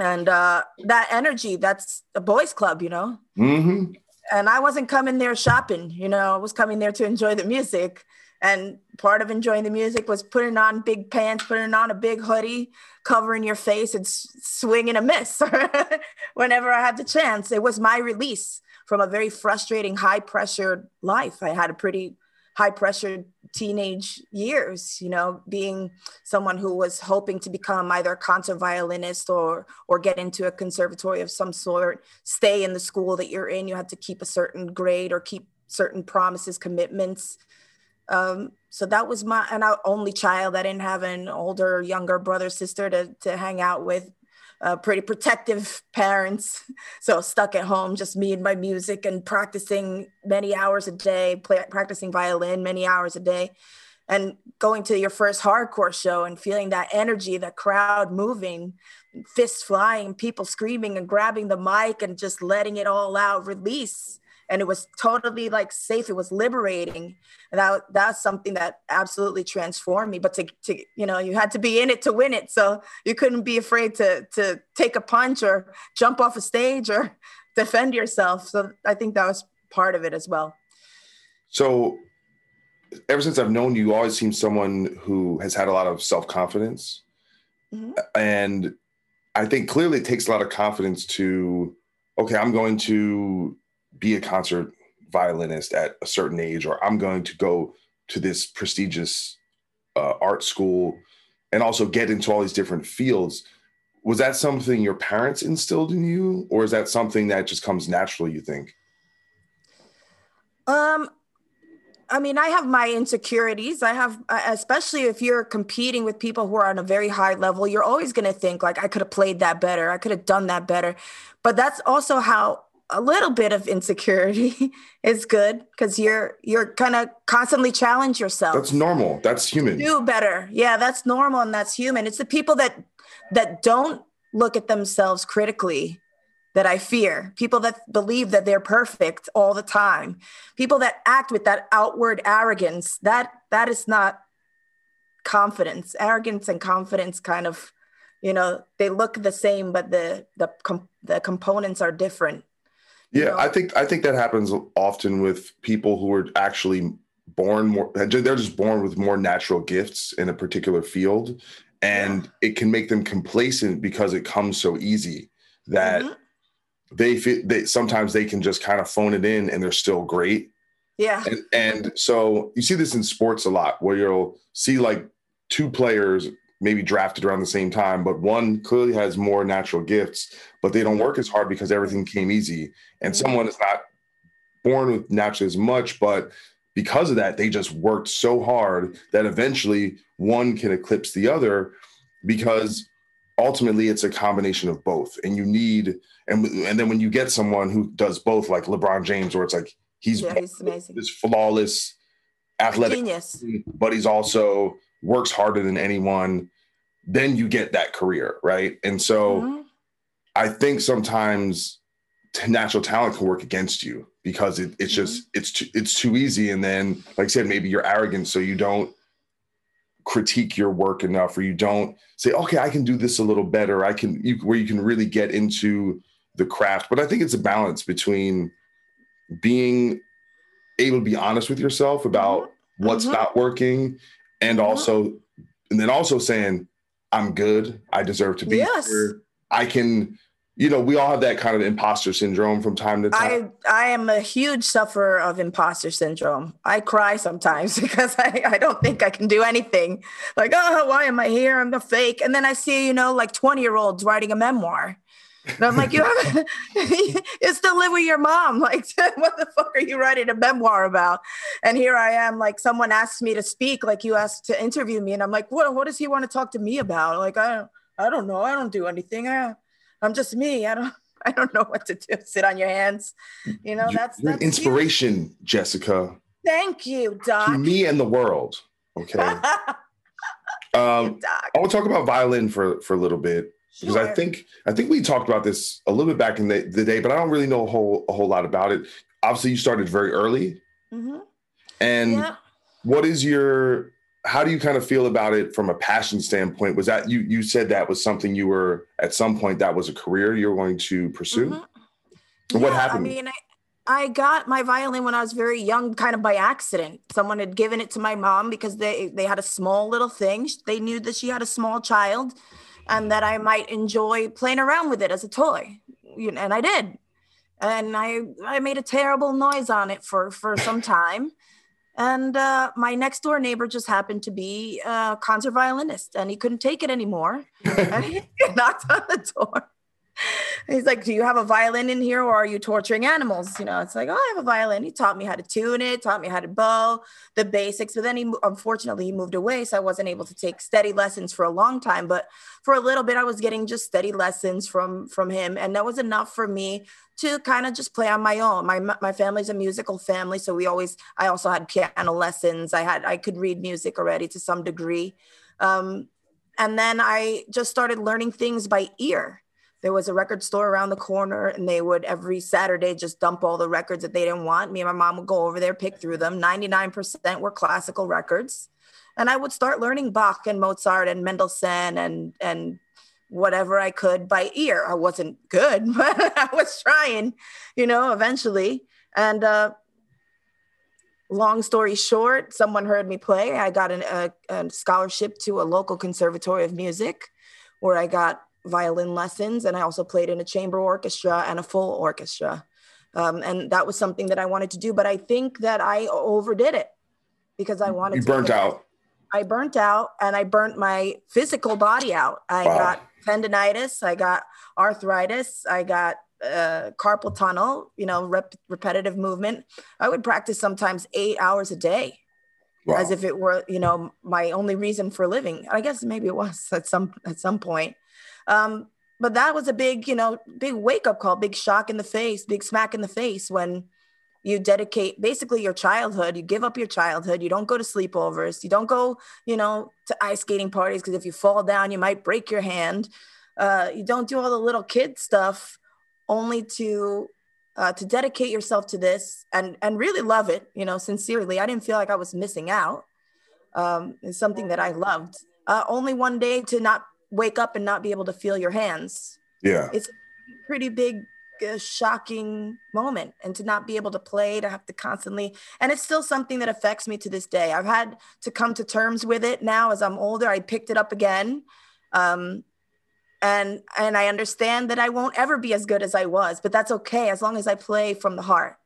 And uh, that energy that's a boys club you know?
Mm-hmm.
and I wasn't coming there shopping, you know, I was coming there to enjoy the music. And part of enjoying the music was putting on big pants, putting on a big hoodie, covering your face and swinging a miss whenever I had the chance. It was my release from a very frustrating, high pressured life. I had a pretty high pressured teenage years, you know, being someone who was hoping to become either a concert violinist or or get into a conservatory of some sort, stay in the school that you're in. You had to keep a certain grade or keep certain promises, commitments. Um, so that was my and I only child. I didn't have an older, younger brother, sister to to hang out with. Uh, pretty protective parents, so stuck at home, just me and my music and practicing many hours a day, play, practicing violin many hours a day, and going to your first hardcore show and feeling that energy, the crowd moving, fists flying, people screaming and grabbing the mic and just letting it all out, release and it was totally like safe. It was liberating. And that that's something that absolutely transformed me. But to, to you know you had to be in it to win it. So you couldn't be afraid to to take a punch or jump off a stage or defend yourself. So i think that was part of it as well.
So, ever since I've known you, you always seem someone who has had a lot of self confidence.
Mhm.
And I think clearly it takes a lot of confidence to, okay, I'm going to be a concert violinist at a certain age, or I'm going to go to this prestigious uh, art school and also get into all these different fields. Was that something your parents instilled in you, or is that something that just comes naturally, you think?
Um, I mean, I have my insecurities. I have, uh, especially if you're competing with people who are on a very high level, you're always going to think like, I could have played that better. I could have done that better. But that's also how a little bit of insecurity is good because you're you're gonna constantly challenge yourself.
That's normal. That's human.
do better. Yeah that's normal and that's human. It's the people that that don't look at themselves critically that i fear. People that believe that they're perfect all the time. People that act with that outward arrogance that that is not confidence. Arrogance and confidence kind of you know they look the same but the the com- the components are different
Yeah, I think I think that happens often with people who are actually born more. They're just born with more natural gifts in a particular field, and it can make them complacent because it comes so easy that mm-hmm. they feel they sometimes they can just kind of phone it in and they're still great.
yeah
And, and so you see this in sports a lot where you'll see like two players maybe drafted around the same time, but one clearly has more natural gifts, but they don't work as hard because everything came easy. And someone is not born with naturally as much, but because of that, they just worked so hard that eventually one can eclipse the other because ultimately it's a combination of both. And you need, and, and then when you get someone who does both, like LeBron James, where it's like he's
yeah he's amazing
this flawless athletic
genius
but he's also works harder than anyone then you get that career right? And so
Mhm.
i think sometimes natural talent can work against you because it, it's just it's too, it's too easy. And then like i said maybe you're arrogant so you don't critique your work enough or you don't say okay i can do this a little better. I can you, where you can really get into the craft. But i think it's a balance between being able to be honest with yourself about what's
Mhm.
not working and uh-huh. also and then also saying i'm good i deserve to be
Yes.
here i can you know we all have that kind of imposter syndrome from time to time
I I am a huge sufferer of imposter syndrome. I cry sometimes because I, I don't think I can do anything. Like, oh, why am I here? I'm a fake. And then I see, you know, like 20 year olds writing a memoir. And I'm like, you have you still live with your mom. Like, what the fuck are you writing a memoir about? And here I am, like someone asked me to speak, like you asked to interview me. And I'm like, what what does he want to talk to me about? Like, I don't I don't know. I don't do anything. I, I'm just me. I don't I don't know what to do. Sit on your hands. You know, that's
you're
that's
inspiration jessica
Thank you,
to
Doc.
me and the world okay um i want to talk about violin for for a little bit because i think i think we talked about this a little bit back in the, the day but i don't really know a whole a whole lot about it obviously you started very early
Mhm.
and
Yeah.
what is your how do you kind of feel about it from a passion standpoint was that you you said that was something you were at some point that was a career you were going to pursue And what
Yeah,
happened
I mean, I, I got my violin when I was very young, kind of by accident. Someone had given it to my mom because they they had a small little thing. They knew that she had a small child, and that I might enjoy playing around with it as a toy. You know, and I did, and I I made a terrible noise on it for for some time. And uh, my next door neighbor just happened to be a concert violinist, and he couldn't take it anymore. and he knocked on the door. He's like, Do you have a violin in here or are you torturing animals? You know, it's like, Oh, I have a violin. He taught me how to tune it, taught me how to bow, the basics. But then he, unfortunately, he moved away. So I wasn't able to take steady lessons for a long time. But for a little bit, I was getting just steady lessons from from him. And that was enough for me to kind of just play on my own. My my family's a musical family. So we always, I also had piano lessons. I had, I could read music already to some degree. Um, and then I just started learning things by ear there was a record store around the corner and they would every saturday just dump all the records that they didn't want. Me and my mom would go over there pick through them. 99% were classical records. And i would start learning bach and mozart and mendelssohn and and whatever i could by ear. I wasn't good but i was trying you know eventually. And uh long story short someone heard me play. I got an, a, a scholarship to a local conservatory of music where i got violin lessons and i also played in a chamber orchestra and a full orchestra um, and that was something that i wanted to do but i think that i overdid it because i wanted
you
to
burnt out
I burnt out and I burnt my physical body out. I
Wow.
got tendonitis, I got arthritis, I got uh, carpal tunnel, you know, rep- repetitive movement. I would practice sometimes eight hours a day as if it were, you know, my only reason for living. I guess maybe it was at some at some point. Um, but that was a big, you know, big wake up call, big shock in the face, big smack in the face when you dedicate basically your childhood you give up your childhood you don't go to sleepovers you don't go you know to ice skating parties because if you fall down you might break your hand. Uh, you don't do all the little kid stuff only to uh, to dedicate yourself to this and and really love it you know sincerely. I didn't feel like i was missing out um, it's something that i loved. Uh, only one day to not wake up and not be able to feel your hands.
Yeah.
It's a pretty big uh, shocking moment and to not be able to play to have to constantly and it's still something that affects me to this day. I've had to come to terms with it now as i'm older. I picked it up again um, and and i understand that i won't ever be as good as i was but that's okay as long as i play from the heart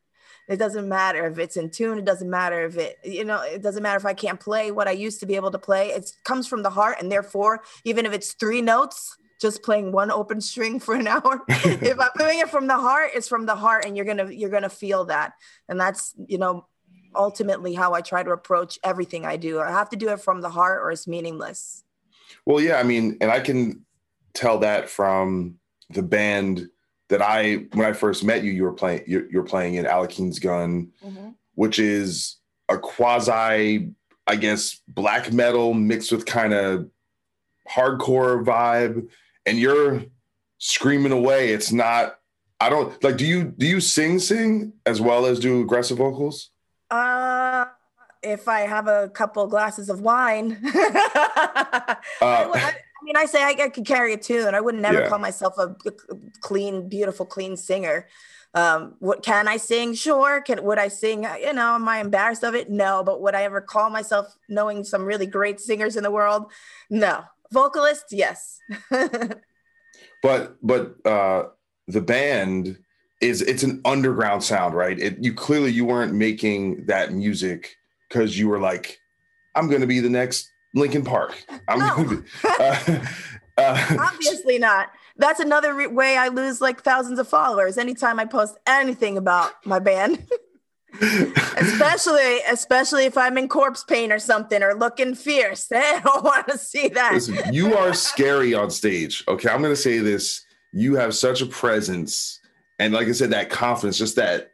it doesn't matter if it's in tune it doesn't matter if it you know it doesn't matter if i can't play what i used to be able to play. It comes from the heart and therefore even if it's three notes just playing one open string for an hour if i'm doing it from the heart it's from the heart and you're gonna you're gonna feel that. And that's you know ultimately how i try to approach everything i do. I have to do it from the heart or it's meaningless.
Well, yeah, I mean, and I can tell that from the band that I when I first met you, you were playing you're, you're playing in Alekhine's Gun, which is a quasi, I guess, black metal mixed with kind of hardcore vibe, and you're screaming away. It's not. I don't like. Do you do you sing sing as well as do aggressive vocals?
Uh, if I have a couple glasses of wine,
Uh,
I, I mean, I say I, I could carry a tune. I would never
Yeah.
call myself a clean, beautiful, clean singer. Um, what can I sing? Sure. Can would I sing? You know, am I embarrassed of it? No. But would I ever call myself knowing some really great singers in the world? No. Vocalist, yes.
but but uh the band is it's an underground sound right it you clearly you weren't making that music because you were like i'm gonna be the next Linkin Park i'm be uh, uh,
Obviously not. That's another re- way I lose like thousands of followers anytime I post anything about my band. especially, especially if I'm in corpse paint or something or looking fierce. They don't want to see that.
listen you are scary on stage okay i'm gonna say this you have such a presence and like i said that confidence just that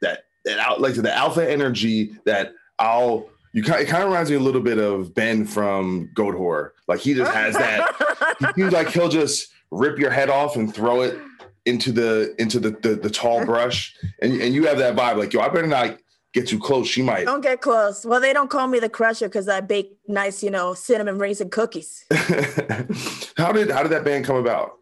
that that out like the alpha energy that i'll you kind it kind of reminds me a little bit of Ben from Goatwhore. Like he just has that. he like he'll just rip your head off and throw it into the into the the, the tall brush, and and you have that vibe. Like yo, I better not get too close. She might.
Don't get close. Well, they don't call me the crusher because I bake nice, you know, cinnamon raisin cookies.
How did how did that band come about?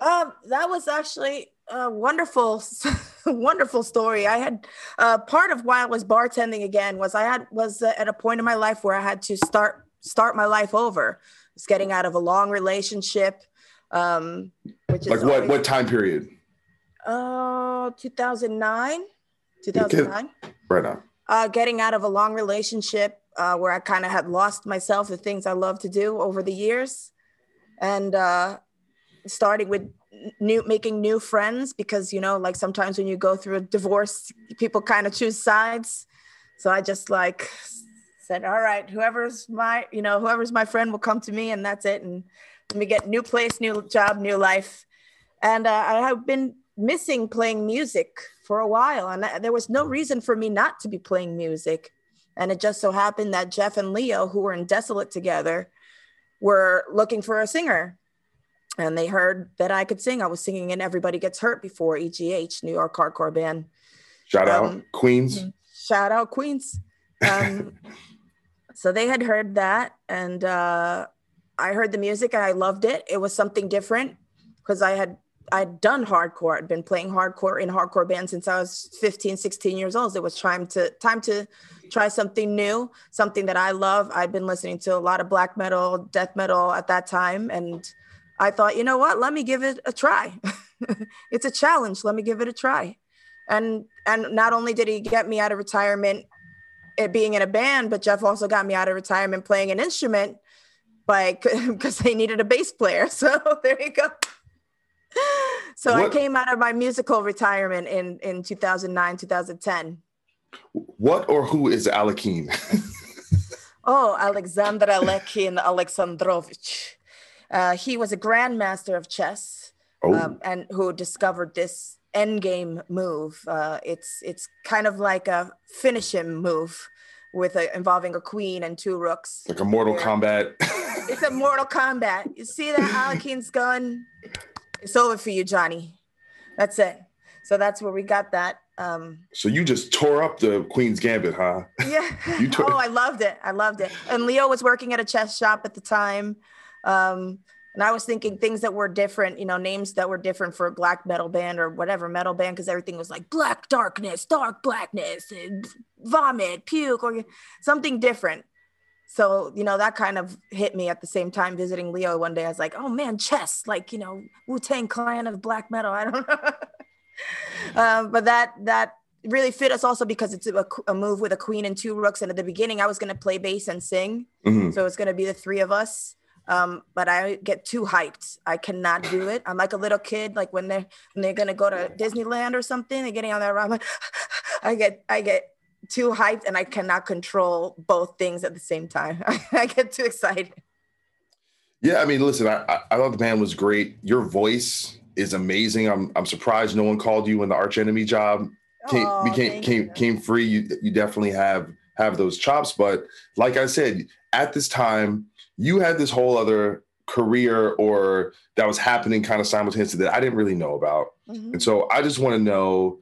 Um, that was actually a wonderful, wonderful story. I had uh, part of why I was bartending again was I had was uh, at a point in my life where I had to start start my life over. I was getting out of a long relationship, um, which is
Like what
always-
what time period?
Uh, 2009, 2009.
Right now.
Uh, getting out of a long relationship uh, where I kind of had lost myself, the things I love to do over the years, and uh, starting with new, making new friends because you know, like sometimes when you go through a divorce, people kind of choose sides. So I just like said, all right, whoever's my, you know, whoever's my friend will come to me, and that's it. And let me get new place, new job, new life. And uh, I have been missing playing music for a while, and there was no reason for me not to be playing music. And it just so happened that Jeff and Leo, who were in Desolate together, were looking for a singer. And they heard that I could sing. I was singing in Everybody Gets Hurt before EGH, New York hardcore band.
Shout out
Um,
Queens.
Shout out Queens. Um, so they had heard that, and uh, I heard the music and I loved it. It was something different because I had I'd done hardcore. I'd been playing hardcore in hardcore bands since I was 15, 16 years old. It was time to time to try something new, something that I love. I'd been listening to a lot of black metal, death metal at that time, and I thought, you know what? Let me give it a try. it's a challenge. Let me give it a try. And and not only did he get me out of retirement it being in a band, but Jeff also got me out of retirement playing an instrument like because they needed a bass player. So there you go. So I came out of my musical retirement in in 2009, 2010.
What or who is Alekhine?
Oh, Alexandra Alekhine Alexandrovich. Uh, he was a grandmaster of chess,
Oh.
um, and who discovered this endgame move. Uh, it's it's kind of like a finish him move, with a, involving a queen and two rooks.
like a Mortal
Where-
Kombat.
It's a Mortal Kombat. You see that Alekhine's gun? It's over for you, Johnny. That's it. So that's where we got that. Um,
so you just tore up the Queen's Gambit, huh?
yeah.
You took-
oh, I loved it. I loved it. And Leo was working at a chess shop at the time. Um, and I was thinking things that were different, you know, names that were different for a black metal band or whatever metal band, because everything was like black darkness, dark blackness, vomit, puke, or something different. So, you know, that kind of hit me at the same time visiting Leo one day. I was like, oh man, chess, like, you know, Wu Tang Clan of black metal. I don't know. um, but that, that, really fit us also because it's a, a move with a queen and two rooks and at the beginning i was going to play bass and sing
Mhm.
so it's going to be the three of us um, but i get too hyped i cannot do it i'm like a little kid like when they're when they're to go to disneyland or something they're getting on that ride like, i get i get too hyped and i cannot control both things at the same time i get too excited
Yeah, I mean, listen, I, I, thought the band was great. Your voice is amazing. I'm I'm surprised no one called you when the Arch Enemy job came
Aw,
became came came free. You you definitely have have those chops. But like I said, at this time, you had this whole other career or that was happening kind of simultaneously that I didn't really know about.
Mm-hmm.
And so I just want to know.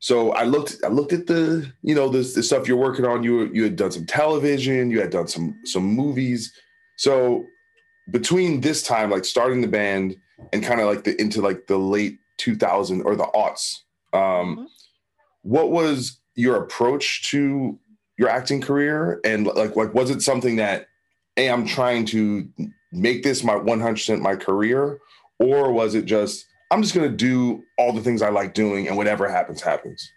So I looked, I looked at the, you know, the, the stuff you're working on. You you had done some television, you had done some some movies. So between this time, like starting the band and kind of like the into like the late 2000 or the aughts, um, what was your approach to your acting career? And like, like was it something that, hey, I'm trying to make this my 100% my career, or was it just I'm just gonna do all the things I like doing, and whatever happens, happens.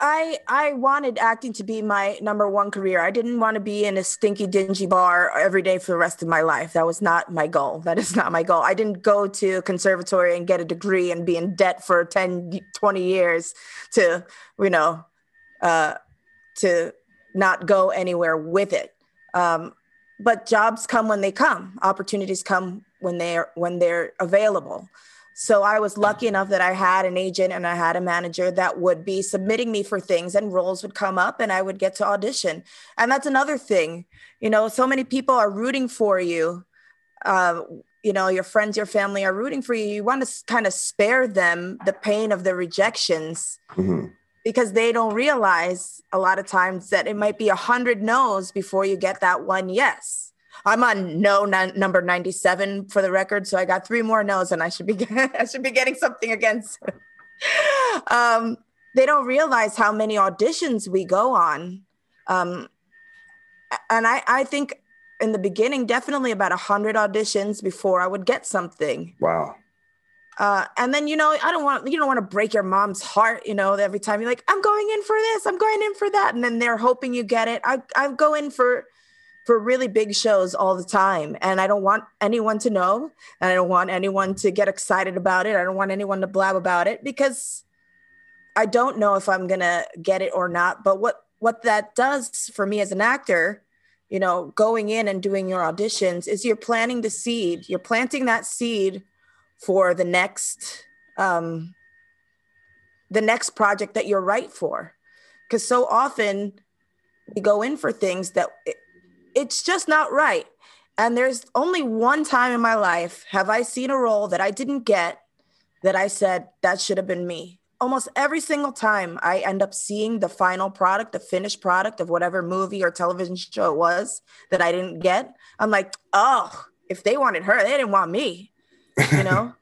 I I wanted acting to be my number one career. I didn't want to be in a stinky, dingy bar every day for the rest of my life. That was not my goal. That is not my goal. I didn't go to conservatory and get a degree and be in debt for 10, 20 years to, you know, uh, to not go anywhere with it. Um, but jobs come when they come. Opportunities come when they're when they're available. So I was lucky enough that I had an agent and I had a manager that would be submitting me for things and roles would come up and I would get to audition. And that's another thing. You know, so many people are rooting for you. Uh, you know, your friends, your family are rooting for you. You want to kind of spare them the pain of the rejections because they don't realize a lot of times that it might be a hundred no's before you get that one yes. I'm on no n- number 97 for the record, so I got three more no's, and I should be I should be getting something against. um, they don't realize how many auditions we go on, um, and I I think in the beginning definitely about a hundred auditions before I would get something.
Wow.
Uh, and then you know I don't want you don't want to break your mom's heart. You know every time you're like I'm going in for this, I'm going in for that, and then they're hoping you get it. I I go in for for really big shows all the time. And I don't want anyone to know. And I don't want anyone to get excited about it. I don't want anyone to blab about it because I don't know if I'm gonna get it or not. But what what that does for me as an actor, you know, going in and doing your auditions is you're planting the seed. You're planting that seed for the next um the next project that you're right for. Because so often we go in for things that it's just not right. And there's only one time in my life have I seen a role that I didn't get that I said that should have been me. Almost every single time I end up seeing the final product, the finished product of whatever movie or television show it was that I didn't get. I'm like, oh, if they wanted her, they didn't want me. You know,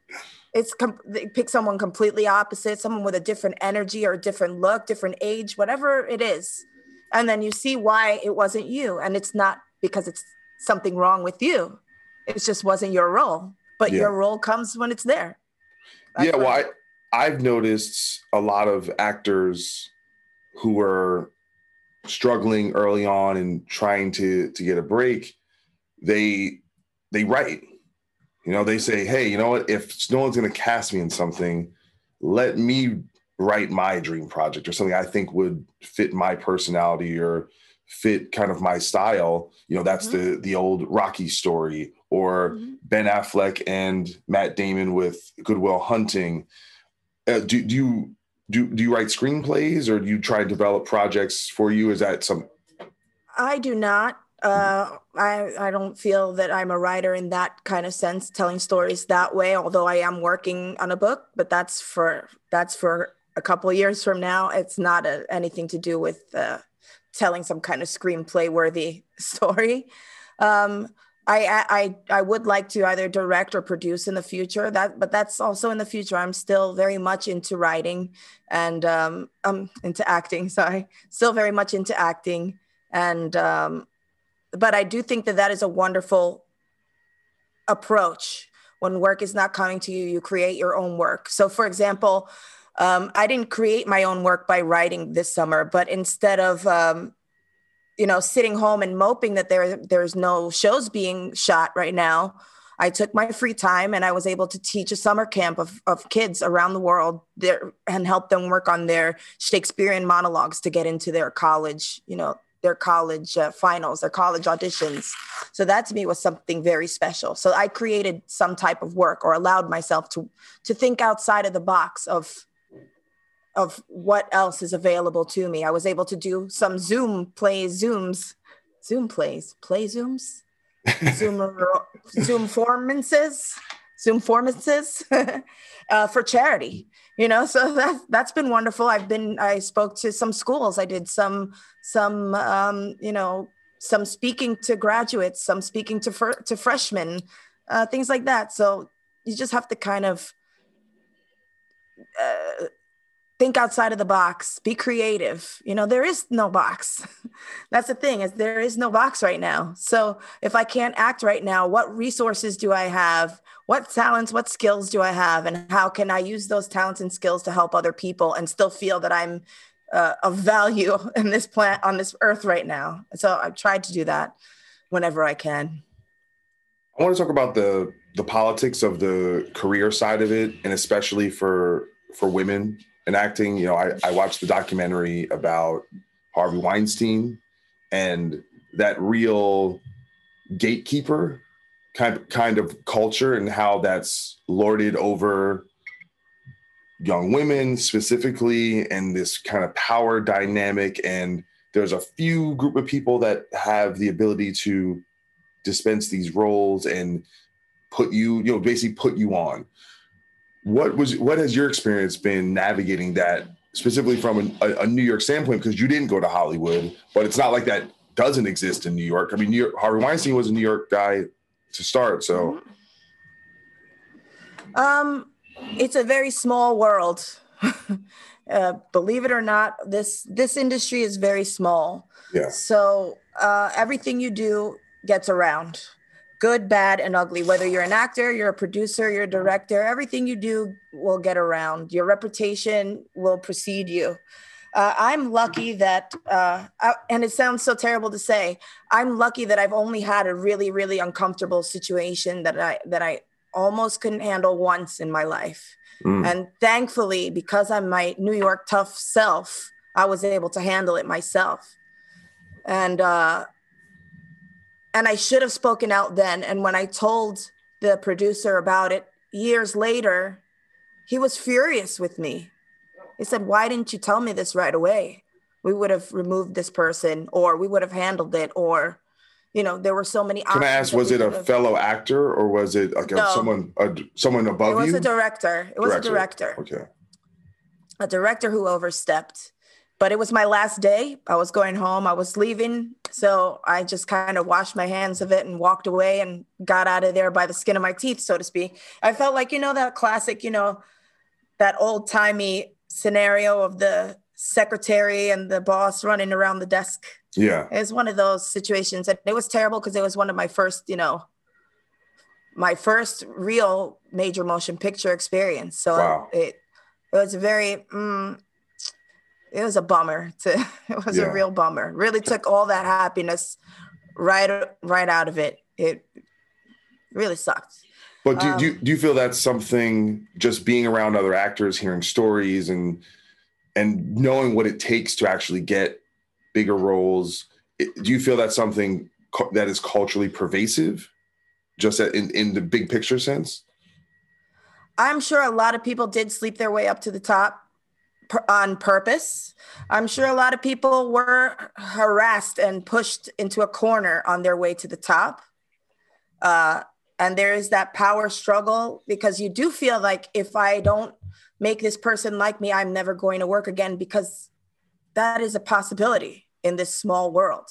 it's com- they pick someone completely opposite, someone with a different energy or a different look, different age, whatever it is. And then you see why it wasn't you. And it's not because it's something wrong with you. It just wasn't your role. But
Yeah.
your role comes when it's there.
Yeah, well, I, I've noticed a lot of actors who were struggling early on and trying to to get a break. They they write, you know, they say, "Hey, you know what? If no one's going to cast me in something, let me write my dream project or something I think would fit my personality or fit kind of my style." You know, that's the the old Rocky story or Ben Affleck and Matt Damon with Good Will Hunting. Uh, do, do you do do you write screenplays or do you try to develop projects for you? Is that some?
i do not uh, I, I don't feel that I'm a writer in that kind of sense, telling stories that way. Although I am working on a book, but that's for that's for a couple years from now. It's not a, anything to do with uh, telling some kind of screenplay worthy story. Um, I, I I would like to either direct or produce in the future. That, but that's also in the future. I'm still very much into writing and um, um into acting. Sorry, still very much into acting, and um, but I do think that that is a wonderful approach. When work is not coming to you, you create your own work. So, for example, um, I didn't create my own work by writing this summer, but instead of um, you know sitting home and moping that there there's no shows being shot right now, I took my free time and I was able to teach a summer camp of, of kids around the world there and help them work on their Shakespearean monologues to get into their college, you know, their college uh, finals, their college auditions. So that to me was something very special. So I created some type of work or allowed myself to to think outside of the box of of what else is available to me. I was able to do some Zoom plays, Zooms, Zoom plays, play Zooms, Zoom Zoom performances. Zoom formances uh, for charity. You know, so that that's been wonderful. I've been I spoke to some schools. I did some some um, you know some speaking to graduates, some speaking to fr- to freshmen, uh, things like that. So you just have to kind of uh, think outside of the box be creative. You know there is no box. That's the thing is there is no box right now. So if i can't act right now what resources do i have? What talents what skills do i have? And how can i use those talents and skills to help other people and still feel that i'm uh, of value in this plant on this earth right now? So i've tried to do that whenever i can.
I want to talk about the the politics of the career side of it, and especially for for women in acting. You know, I, I watched the documentary about Harvey Weinstein and that real gatekeeper kind kind of culture and how that's lorded over young women specifically and this kind of power dynamic and there's a few group of people that have the ability to dispense these roles and put you you know basically put you on what was what has your experience been navigating that specifically from an, a, a new york standpoint because you didn't go to hollywood but it's not like that doesn't exist in new york i mean new york, harvey weinstein was a new york guy to start so
Um, it's a very small world. uh, believe it or not, this this industry is very small.
Yeah.
So uh, everything you do gets around, good, bad, and ugly. Whether you're an actor, you're a producer, you're a director, everything you do will get around. Your reputation will precede you. Uh, I'm lucky that, uh, I, and it sounds so terrible to say, I'm lucky that I've only had a really, really uncomfortable situation that I that I almost couldn't handle once in my life.
Mm.
And thankfully, because I'm my New York tough self, I was able to handle it myself. And uh, and I should have spoken out then. And when I told the producer about it years later, he was furious with me. He said, Why didn't you tell me this right away? We would have removed this person or we would have handled it or you know, there were so many
can i ask was it a
have-
fellow actor or was it like a,
No.
someone someone above you?
It was
you
a director. It was a director.
okay
a director who overstepped. But it was my last day. I was going home. I was leaving. So I just kind of washed my hands of it and walked away and got out of there by the skin of my teeth, so to speak. I felt like, you know, that classic, you know, that old timey scenario of the secretary and the boss running around the desk.
yeah
It was one of those situations. And it was terrible because it was one of my first, you know, my first real major motion picture experience. So
Wow.
it it was very mm, it was a bummer to it was
Yeah.
a real bummer. Really took all that happiness right right out of it. It really sucked.
But do,
Um,
do, you, do you feel that's something just being around other actors, hearing stories, and and knowing what it takes to actually get bigger roles? Do you feel that's something cu- that is culturally pervasive, just in in the big picture sense?
I'm sure a lot of people did sleep their way up to the top on purpose. I'm sure a lot of people were harassed and pushed into a corner on their way to the top. Uh, and there is that power struggle because you do feel like if I don't make this person like me, I'm never going to work again because that is a possibility in this small world.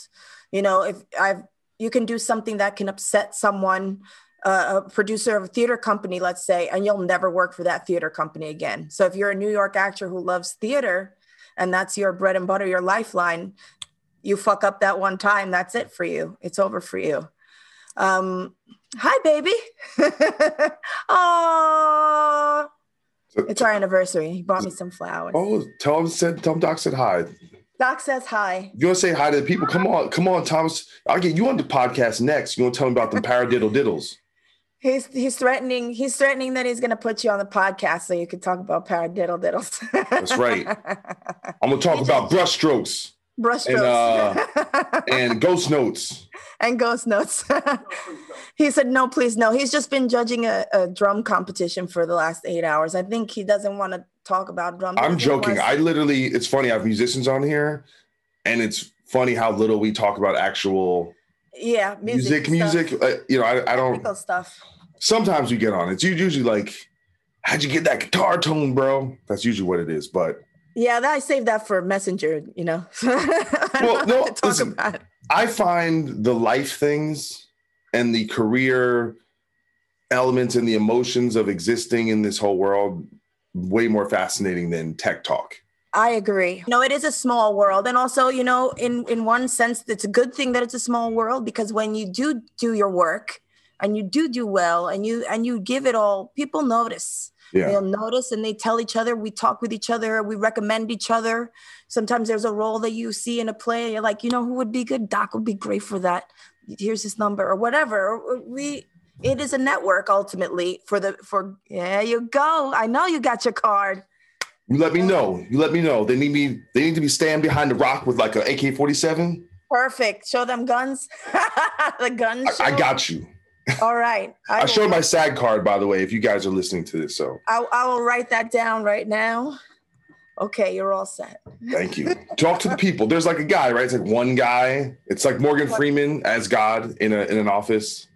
You know, if I've you can do something that can upset someone, a producer of a theater company, let's say, and you'll never work for that theater company again. So if you're a New York actor who loves theater and that's your bread and butter, your lifeline, you fuck up that one time, that's it for you. It's over for you. Um, hi, baby. oh, it's our anniversary. He bought me some flowers.
Oh, tell him said tell him Doc said hi.
Doc says hi.
You want to say hi to the people? Come on, come on, Thomas. I'll get you on the podcast next. You want to tell them about them paradiddle diddles?
He's he's threatening he's threatening that he's gonna put you on the podcast so you can talk about paradiddle diddles.
That's right. I'm gonna talk about brushstrokes
Brush
and uh and ghost notes.
and ghost notes. he said, no, please, no. He's just been judging a, a drum competition for the last eight hours. I think he doesn't want to talk about drum.
I'm joking. I literally, it's funny. I have musicians on here, and it's funny how little we talk about actual
yeah, music,
music. Music. uh, you know, I, I don't.
technical stuff.
Sometimes we get on. It's usually like, how'd you get that guitar tone, bro? That's usually what it is. But
Yeah, that I saved that for Messenger. You know.
well, no, listen, I find the life things and the career elements and the emotions of existing in this whole world way more fascinating than tech talk.
I agree. No, it is a small world, and also, you know, in in one sense, it's a good thing that it's a small world because when you do do your work and you do do well and you and you give it all, people notice.
Yeah.
They'll notice and they tell each other. We talk with each other. We recommend each other. Sometimes there's a role that you see in a play. And you're like, you know, who would be good? Doc would be great for that. Here's his number or whatever. We. It is a network ultimately for the for. yeah, you go. I know you got your card.
You let me know. You let me know. They need me. They need to be standing behind the rock with like an AK forty seven.
Perfect. Show them guns. the guns.
I got you.
All right.
I,
will-
showed my SAG card by the way. If you guys are listening to this, so
I, I will write that down right now. Okay, you're all set.
thank you. Talk to the people. There's like a guy, right? It's like one guy. It's like Morgan Freeman as God in a in an office,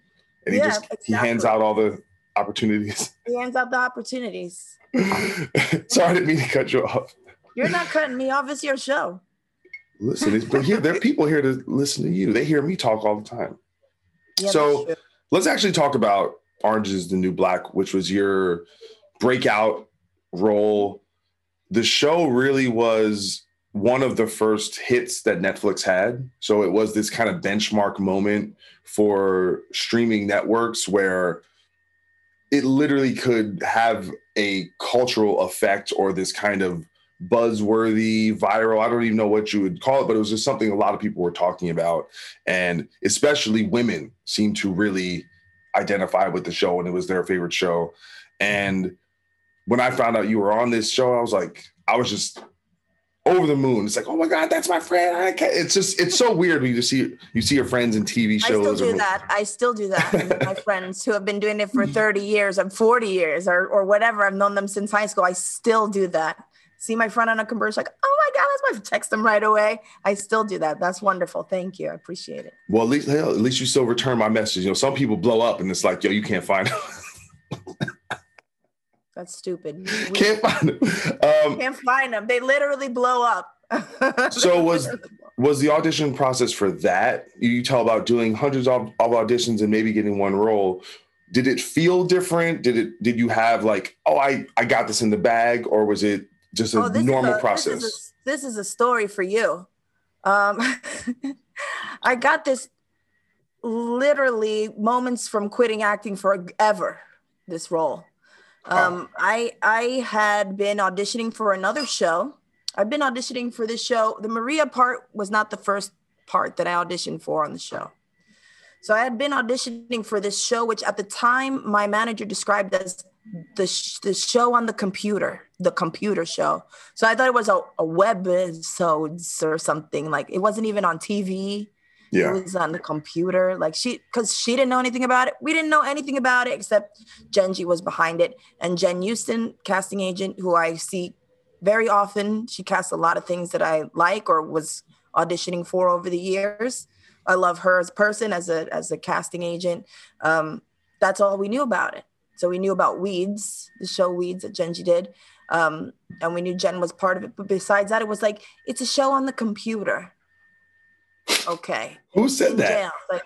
and he
Yeah,
just he hands out all the opportunities.
He hands out the opportunities.
Sorry, I didn't mean to cut you off.
You're not cutting me off. It's your show.
Listen, but here there are people here to listen to you. They hear me talk all the time.
Yeah,
so let's actually talk about Orange is the New Black, which was your breakout role. The show really was one of the first hits that Netflix had. So it was this kind of benchmark moment for streaming networks where it literally could have a cultural effect or this kind of buzzworthy, viral. I don't even know what you would call it, but it was just something a lot of people were talking about. And especially women seemed to really identify with the show and it was their favorite show. And when I found out you were on this show, I was like, I was just over the moon. It's like, oh my God, that's my friend. I can't. It's just, it's so weird when you just see you see your friends in TV shows.
I still
or-
do that. I still do that. My friends who have been doing it for mm-hmm. 30 years or 40 years or, or whatever, I've known them since high school. I still do that. See my friend on a commercial, like, oh my God, that's my text them right away. I still do that. That's wonderful. Thank you. I appreciate it.
Well, at least hell, at least you still return my message. You know, some people blow up and it's like, yo, you can't find
That's stupid. We
can't find it. Um,
can't find them. They literally blow up.
so was was the audition process for that? You tell about doing hundreds of, of auditions and maybe getting one role. Did it feel different? Did it? Did you have like, oh, I I got this in the bag, or was it just a
Oh,
normal
a-
process?
This is, a, this is a story for you. Um, I got this literally moments from quitting acting forever. This role. Um, I I had been auditioning for another show. I've been auditioning for this show. The Maria part was not the first part that I auditioned for on the show. So I had been auditioning for this show, which at the time my manager described as the sh- the show on the computer, the computer show. So I thought it was a, a web or something. Like it wasn't even on TV.
Yeah.
It was on the computer. Like she, because she didn't know anything about it. We didn't know anything about it except Jenji was behind it. And Jen Euston, casting agent, who I see very often, she casts a lot of things that I like or was auditioning for over the years. I love her as a person, as a as a casting agent. Um, that's all we knew about it. So we knew about Weeds, the show Weeds that Jenji did, um, and we knew Jen was part of it. But besides that, it was like it's a show on the computer. Okay.
Who said that?
Like,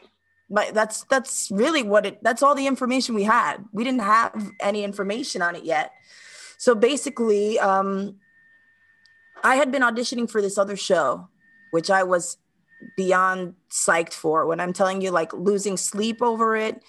but that's that's really what it. That's all the information we had. We didn't have any information on it yet. So basically, um, I had been auditioning for this other show, which I was beyond psyched for. When I'm telling you, like losing sleep over it,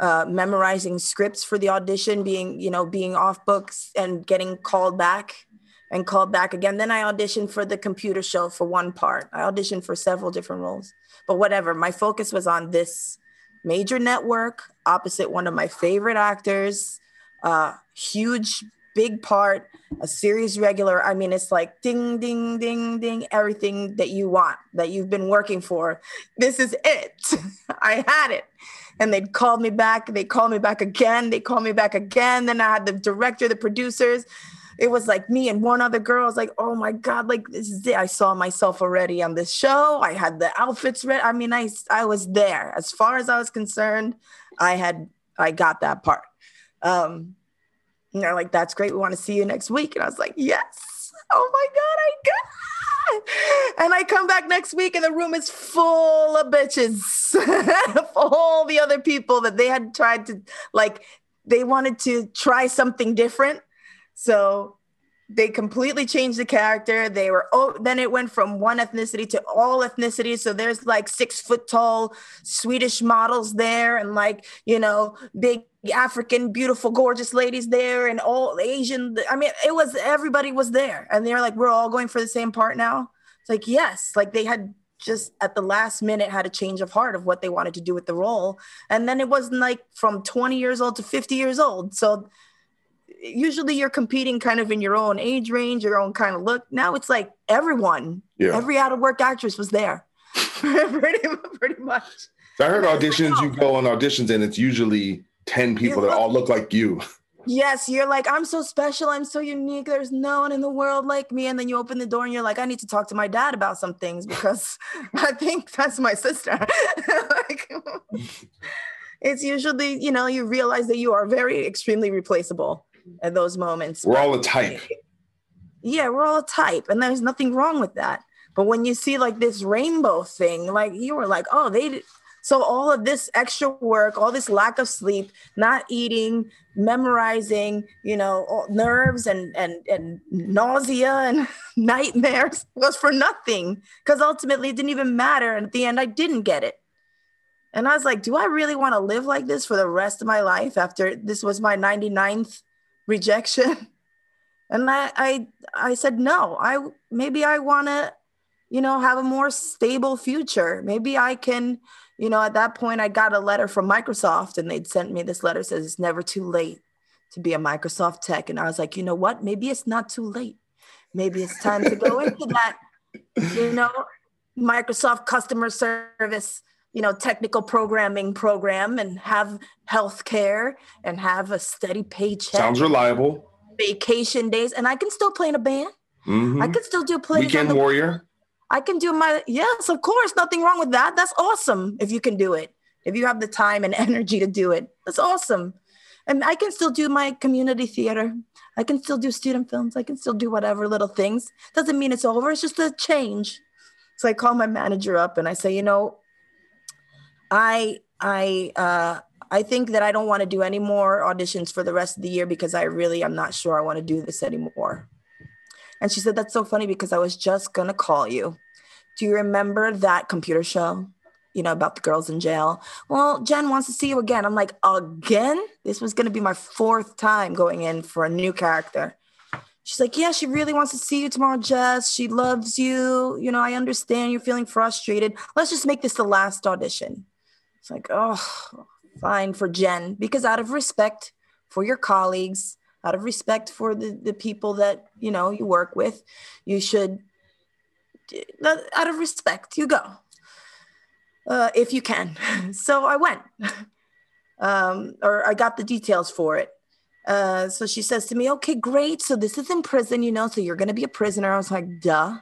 uh, memorizing scripts for the audition, being you know being off books and getting called back and called back again. Then I auditioned for the computer show for one part. I auditioned for several different roles, but whatever. My focus was on this major network opposite one of my favorite actors, uh, huge, big part, a series regular. I mean, it's like ding, ding, ding, ding, everything that you want, that you've been working for. This is it. I had it. And they'd me back. They called me back again. They called me back again. Then I had the director, the producers it was like me and one other girl. I was like, oh my God, like this is it. I saw myself already on this show. I had the outfits ready. I mean, I I was there. As far as I was concerned, I had I got that part. Um, and they're like, that's great. We want to see you next week. And I was like, yes. Oh my God, I got And I come back next week and the room is full of bitches. Of all the other people that they had tried to like, they wanted to try something different. So they completely changed the character. They were oh, then it went from one ethnicity to all ethnicities. So there's like six foot tall Swedish models there, and like you know big African beautiful gorgeous ladies there, and all Asian. I mean, it was everybody was there, and they're like, we're all going for the same part now. It's like yes, like they had just at the last minute had a change of heart of what they wanted to do with the role, and then it wasn't like from 20 years old to 50 years old. So usually you're competing kind of in your own age range, your own kind of look. Now it's like everyone,
Yeah.
every out of work actress was there, pretty, pretty much.
So I heard auditions, you go on auditions and it's usually 10 people that all look like you.
Yes, you're like, I'm so special, I'm so unique. There's no one in the world like me. And then you open the door and you're like, I need to talk to my dad about some things because I think that's my sister. like, it's usually, you know, you realize that you are very extremely replaceable at those moments.
We're all a type.
yeah, we're all a type, and there's nothing wrong with that. But when you see like this rainbow thing, like you were like, oh, they did. So all of this extra work, all this lack of sleep, not eating, memorizing, you know, all- nerves and and and nausea and nightmares was for nothing because ultimately it didn't even matter. And at the end, I didn't get it. And I was like, do I really want to live like this for the rest of my life after this was my 99th rejection? And I, I, I said, no, I, maybe I want to, you know, have a more stable future. Maybe I can, you know, at that point I got a letter from Microsoft and they'd sent me this letter says it's never too late to be a Microsoft tech. And I was like, you know what? Maybe it's not too late. Maybe it's time to go into that, you know, Microsoft customer service, you know, technical programming program and have health care and have a steady paycheck.
Sounds reliable.
Vacation days. And I can still play in a band.
Mhm.
I can still do plays. on
Weekend
the-
warrior.
I can do my yes, of course, nothing wrong with that. That's awesome if you can do it. If you have the time and energy to do it, that's awesome. And I can still do my community theater. I can still do student films. I can still do whatever little things. Doesn't mean it's over. It's just a change. So I call my manager up and I say, you know, I I uh I think that I don't want to do any more auditions for the rest of the year because I really am not sure I want to do this anymore. And she said, That's so funny because I was just going to call you. Do you remember that computer show, you know, about the girls in jail? Well, Jen wants to see you again. I'm like, Again? This was going to be my fourth time going in for a new character. She's like, Yeah, she really wants to see you tomorrow, Jess. She loves you. You know, I understand you're feeling frustrated. Let's just make this the last audition. It's like, Oh, fine for Jen, because out of respect for your colleagues, out of respect for the, the people that you know you work with, you should, out of respect, you go uh, if you can. So I went, um, or I got the details for it. Uh, so she says to me, "Okay, great. So this is in prison, you know. So you're going to be a prisoner." I was like, "Duh."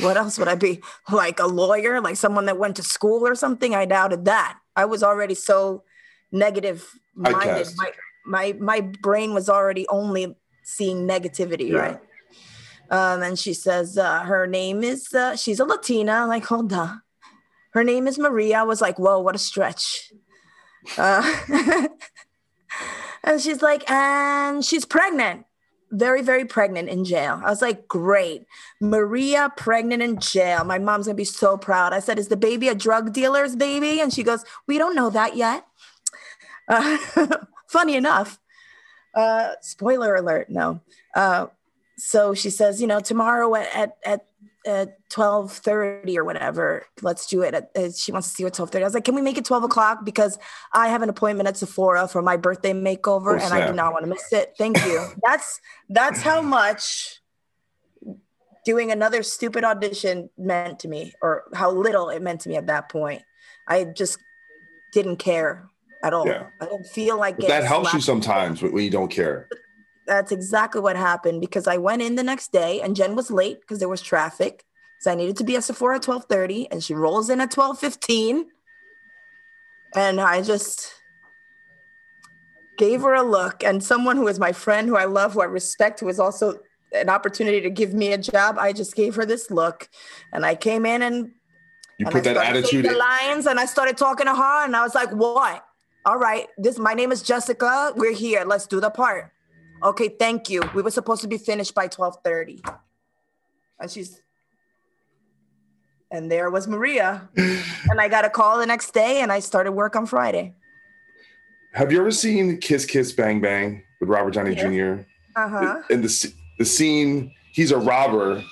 What else would I be? Like a lawyer, like someone that went to school or something? I doubted that. I was already so negative minded. My, my my brain was already only seeing negativity,
Yeah.
right? Um, and she says uh, her name is uh, she's a Latina. I'm like, hold on. Her name is Maria. I was like, whoa, what a stretch. Uh, and she's like, and she's pregnant, very, very pregnant in jail. I was like, great. Maria pregnant in jail. My mom's gonna be so proud. I said, is the baby a drug dealer's baby? And she goes, we don't know that yet. Uh, funny enough, uh, spoiler alert, no. Uh, so she says, you know, tomorrow at at at, at twelve thirty or whatever, let's do it. At, uh, she wants to see you at twelve thirty. I was like, can we make it twelve o'clock because I have an appointment at Sephora for my birthday makeover,
Oh,
and I do not want to miss it. Thank you. that's that's how much doing another stupid audition meant to me, or how little it meant to me at that point. I just didn't care at all.
Yeah.
I didn't feel like
that helps you sometimes when you don't care.
That's exactly what happened because I went in the next day and Jen was late because there was traffic. So I needed to be at Sephora at 12:30 and she rolls in at 12:15. And I just gave her a look, and someone who is my friend, who I love, who I respect, who is also an opportunity to give me a job. I just gave her this look, and I came in and
You
and
put
I
that attitude.
the lines, and I started talking to her, and I was like, "What? All right, this my name is Jessica. We're here. Let's do the part." Okay, thank you. We were supposed to be finished by twelve thirty, and she's. And there was Maria, and I got a call the next day, and I started work on Friday.
Have you ever seen Kiss Kiss Bang Bang with Robert Downey Jr.?
Uh huh.
And the the scene, he's a robber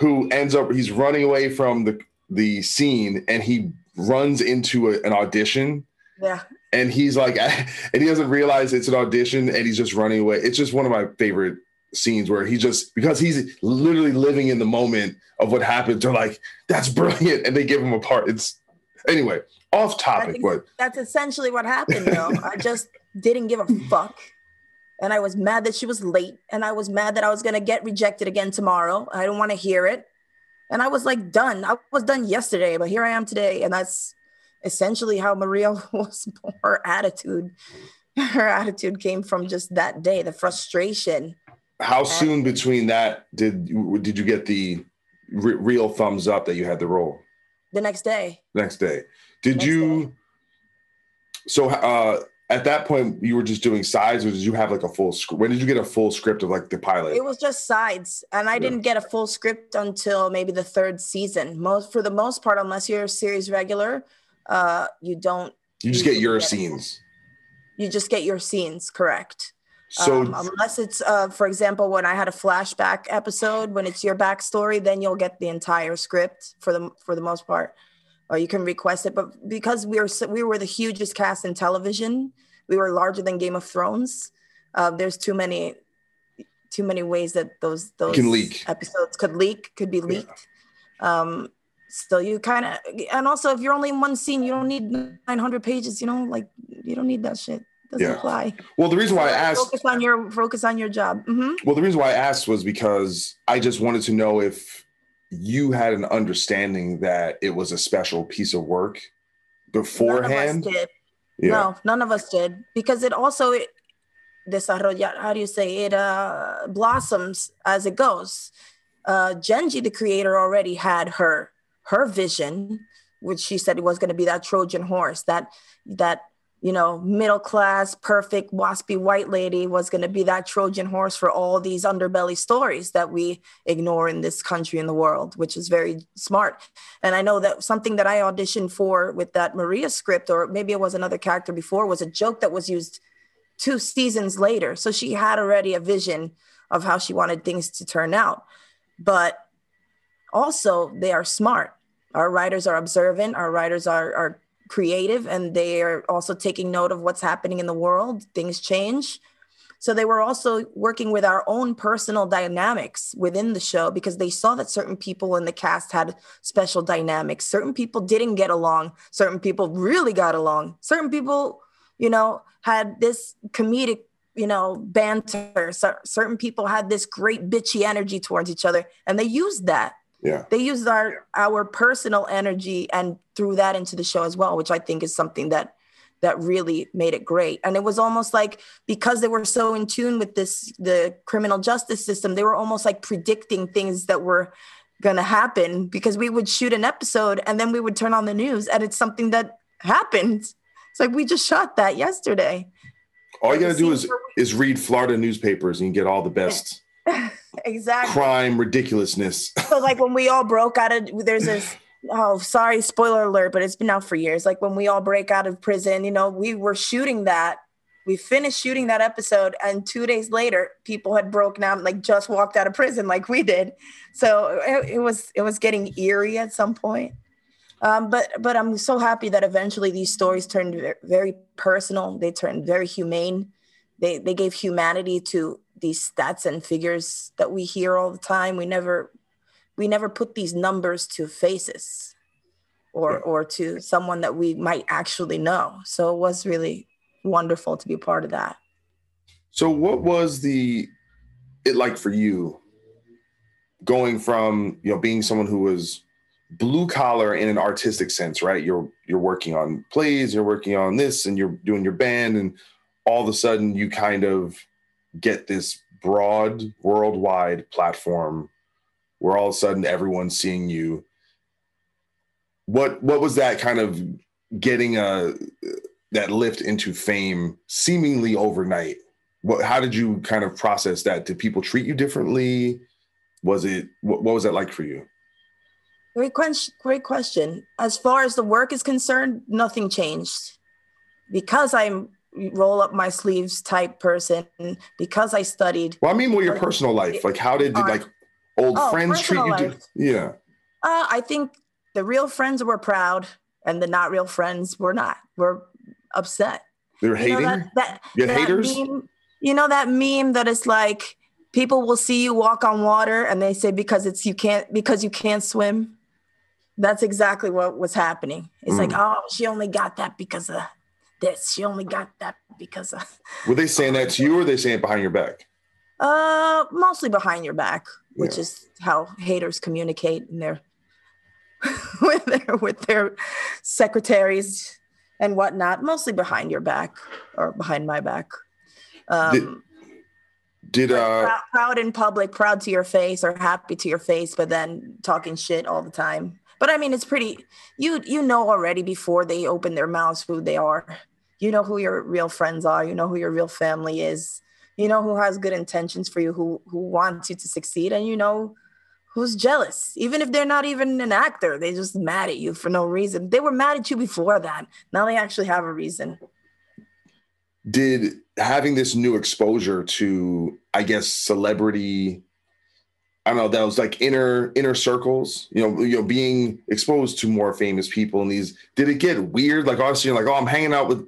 who ends up he's running away from the the scene, and he runs into a, an audition,
Yeah.
And he's like, and he doesn't realize it's an audition, and he's just running away. It's just one of my favorite scenes where he just because he's literally living in the moment of what happens. They're like, "That's brilliant," and they give him a part. It's anyway off topic, but
That's essentially what happened, though. I just didn't give a fuck. And I was mad that she was late. And I was mad that I was going to get rejected again tomorrow. I don't want to hear it. And I was like, done. I was done yesterday, but here I am today. And that's essentially how Maria was. Her attitude, her attitude came from just that day, the frustration.
how soon between that did you did you get the re- real thumbs up that you had the role
The next day,
next day did you so uh at that point you were just doing sides or did you have like a full script when did you get a full script of like the pilot
It was just sides, and I didn't get a full script until maybe the third season. Most for the most part, unless you're a series regular, uh, you don't.
you just get your
a-
scenes
You just get your scenes correct.
so
um, unless it's, uh, for example, when I had a flashback episode, when it's your backstory, then you'll get the entire script for the for the most part, or you can request it. But because we are we were the hugest cast in television, we were larger than Game of Thrones. Uh, there's too many too many ways that those those
can leak.
episodes could leak, could be leaked. Um, so you kind of, and also if you're only in one scene, you don't need 900 pages. You know, like you don't need that shit. Doesn't
Yeah.
apply.
well the reason why i asked
Focus on your focus on your job. hmm
well the reason why i asked was because i just wanted to know if you had an understanding that it was a special piece of work beforehand
None of us did.
Yeah.
No, none of us did because it also it desarrolla. How do you say it? Uh, blossoms as it goes. Uh, Jenji, the creator, already had her her vision, which she said was going to be that Trojan horse, that that you know middle class, perfect, waspy white lady was going to be that Trojan horse for all these underbelly stories that we ignore in this country and the world, which is very smart. And I know that something that I auditioned for with that Maria script, or maybe it was another character before, was a joke that was used two seasons later. So she had already a vision of how she wanted things to turn out. But also, they are smart. Our writers are observant, our writers are, are creative, and they are also taking note of what's happening in the world. Things change. So they were also working with our own personal dynamics within the show because they saw that certain people in the cast had special dynamics. Certain people didn't get along. Certain people really got along. Certain people, you know, had this comedic, you know, banter. Cer- certain people had this great bitchy energy towards each other, and they used that.
Yeah.
They used our our personal energy and threw that into the show as well, which I think is something that that really made it great. And it was almost like because they were so in tune with this the criminal justice system, they were almost like predicting things that were going to happen because we would shoot an episode and then we would turn on the news and it's something that happened. It's like we just shot that yesterday.
All you gotta do is is read Florida newspapers and you get all the best
Exactly.
crime ridiculousness.
so like when we all broke out of there's this oh sorry spoiler alert but it's been out for years. Like when we all break out of prison you know we were shooting that. We finished shooting that episode and two days later people had broken out like just walked out of prison like we did. So it, it was it was getting eerie at some point. Um, but but i'm so happy that eventually these stories turned very personal. They turned very humane. They they gave humanity to these stats and figures that we hear all the time. We never we never put these numbers to faces or or to someone that we might actually know. So it was really wonderful to be a part of that.
So what was the it like for you going from, you know, being someone who was blue collar in an artistic sense, right? You're you're working on plays, you're working on this and you're doing your band and all of a sudden you kind of get this broad worldwide platform where all of a sudden everyone's seeing you. What what was that kind of getting a that lift into fame seemingly overnight? What how did you kind of process that? Did people treat you differently? Was it what, what was that like for you?
Great question. Great question. As far as the work is concerned, nothing changed because I'm roll up my sleeves type person. Because I studied.
Well, I mean, more your personal life. Like, how did, did like old
Oh,
friends treat you?
life.
yeah.
Uh, I think the real friends were proud, and the not real friends were not. Were upset.
They were
You know
hating.
that, that,
You
that
haters?
Meme, you know that meme that is like people will see you walk on water and they say because it's you can't because you can't swim. That's exactly what was happening. It's like,
Mm.
oh, she only got that because of this. She only got that because of
Were they saying that to you, or they saying it behind your back?
uh mostly behind your back, which
Yeah.
is how haters communicate in their with their with their secretaries and whatnot, mostly behind your back or behind my back. Um,
Did uh
proud, proud in public, proud to your face, or happy to your face, but then talking shit all the time. But I mean, it's pretty. You you know already before they open their mouths who they are. You know who your real friends are. You know who your real family is. You know who has good intentions for you, who who wants you to succeed, and you know who's jealous. Even if they're not even an actor, they just mad at you for no reason. They were mad at you before that. Now they actually have a reason.
did having this new exposure to i guess celebrity i don't know that was like inner inner circles you know you know being exposed to more famous people and these did it get weird like obviously you're like oh i'm hanging out with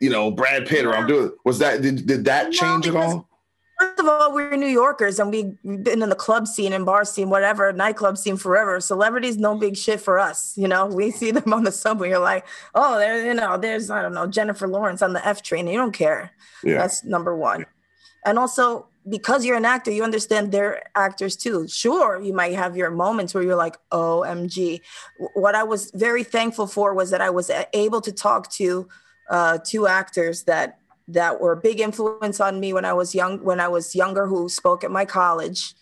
you know brad pitt or i'm doing was that did, did that change at all
First of all, we're New Yorkers and we- we've been in the club scene and bar scene, whatever, nightclub scene forever. Celebrities, no big shit for us. You know, we see them on the subway. You're like, oh, there, you know, there's, I don't know, Jennifer Lawrence on the F train. You don't care.
Yeah.
That's number one. And also, because you're an actor, you understand they're actors too. Sure, you might have your moments where you're like, OMG. What I was very thankful for was that I was able to talk to uh, two actors that that were a big influence on me when I was young, when I was younger, who spoke at my college,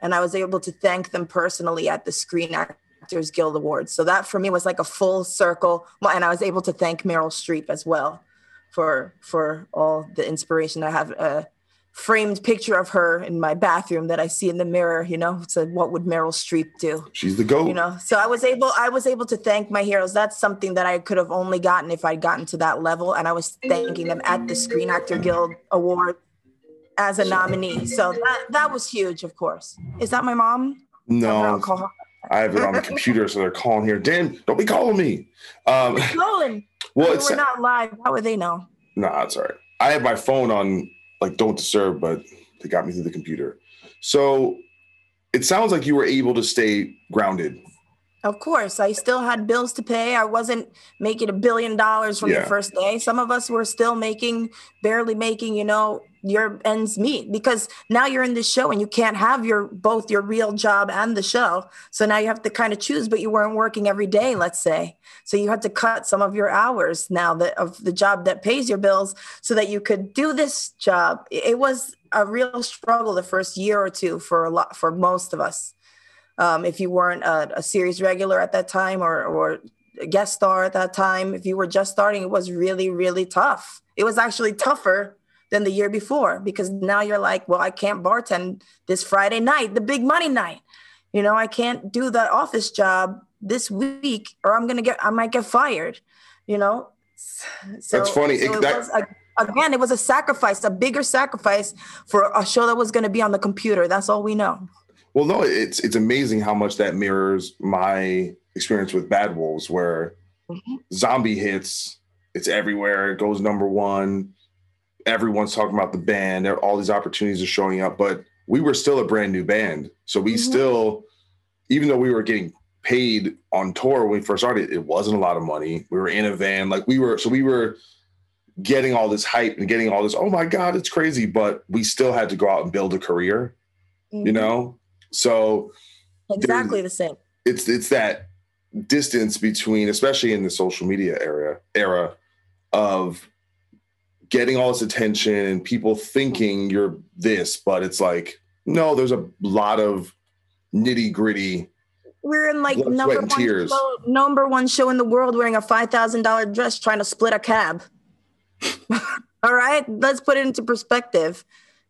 and I was able to thank them personally at the Screen Actors Guild Awards. So that for me was like a full circle, and I was able to thank Meryl Streep as well for for all the inspiration. I have a framed picture of her in my bathroom that I see in the mirror. You know, it's a, what would Meryl Streep do?
she's the goat.
You know? So i was able i was able to thank my heroes. That's something that i could have only gotten if i'd gotten to that level and i was thanking them at the screen actor guild award as a nominee. So that that was huge of course. Is that my mom?
No.
I'll call her.
i have it on the computer so they're calling here. Dan don't be calling me. Um
Nolan,
well
we
it's
we're not live. How would they know?
Nah, it's all right. I have my phone on like don't disturb, but they got me through the computer. So it sounds like you were able to stay grounded.
Of course, I still had bills to pay. I wasn't making a billion dollars from
Yeah.
the first day. Some of us were still making, barely making, you know, your ends meet because now you're in this show and you can't have your both your real job and the show. So now you have to kind of choose, but you weren't working every day, let's say. So you had to cut some of your hours now that of the job that pays your bills so that you could do this job. It was a real struggle the first year or two for a lot for most of us um, if you weren't a, a series regular at that time or, or a guest star at that time, if you were just starting, it was really, really tough. It was actually tougher than the year before because now you're like, well, I can't bartend this Friday night, the big money night. You know, I can't do the office job this week or I'm to get, I might get fired, you know? So,
That's funny.
so
It- that-
was again, it was a sacrifice, a bigger sacrifice for a show that was going to be on the computer. That's all we know.
Well, no, it's it's amazing how much that mirrors my experience with Bad Wolves, where mm-hmm. zombie hits, it's everywhere, it goes number one. Everyone's talking about the band, there all these opportunities are showing up, but we were still a brand new band. So we mm-hmm. still, even though we were getting paid on tour when we first started, it wasn't a lot of money. We were in a van, like we were, so we were getting all this hype and getting all this, oh my God, it's crazy. But we still had to go out and build a career, you mm-hmm. know? So
Exactly the same.
it's it's that distance between, especially in the social media era era of getting all this attention and people thinking you're this, but it's like, no, there's a lot of nitty gritty.
We're in like
Blood,
number one
tears.
show, number one show in the world wearing a five thousand dollar dress trying to split a cab. All right, let's put it into perspective.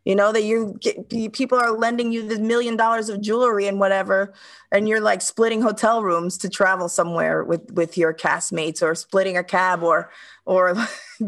You know that you get you- people are lending you the million dollars of jewelry and whatever, and you're like splitting hotel rooms to travel somewhere with with your castmates, or splitting a cab, or or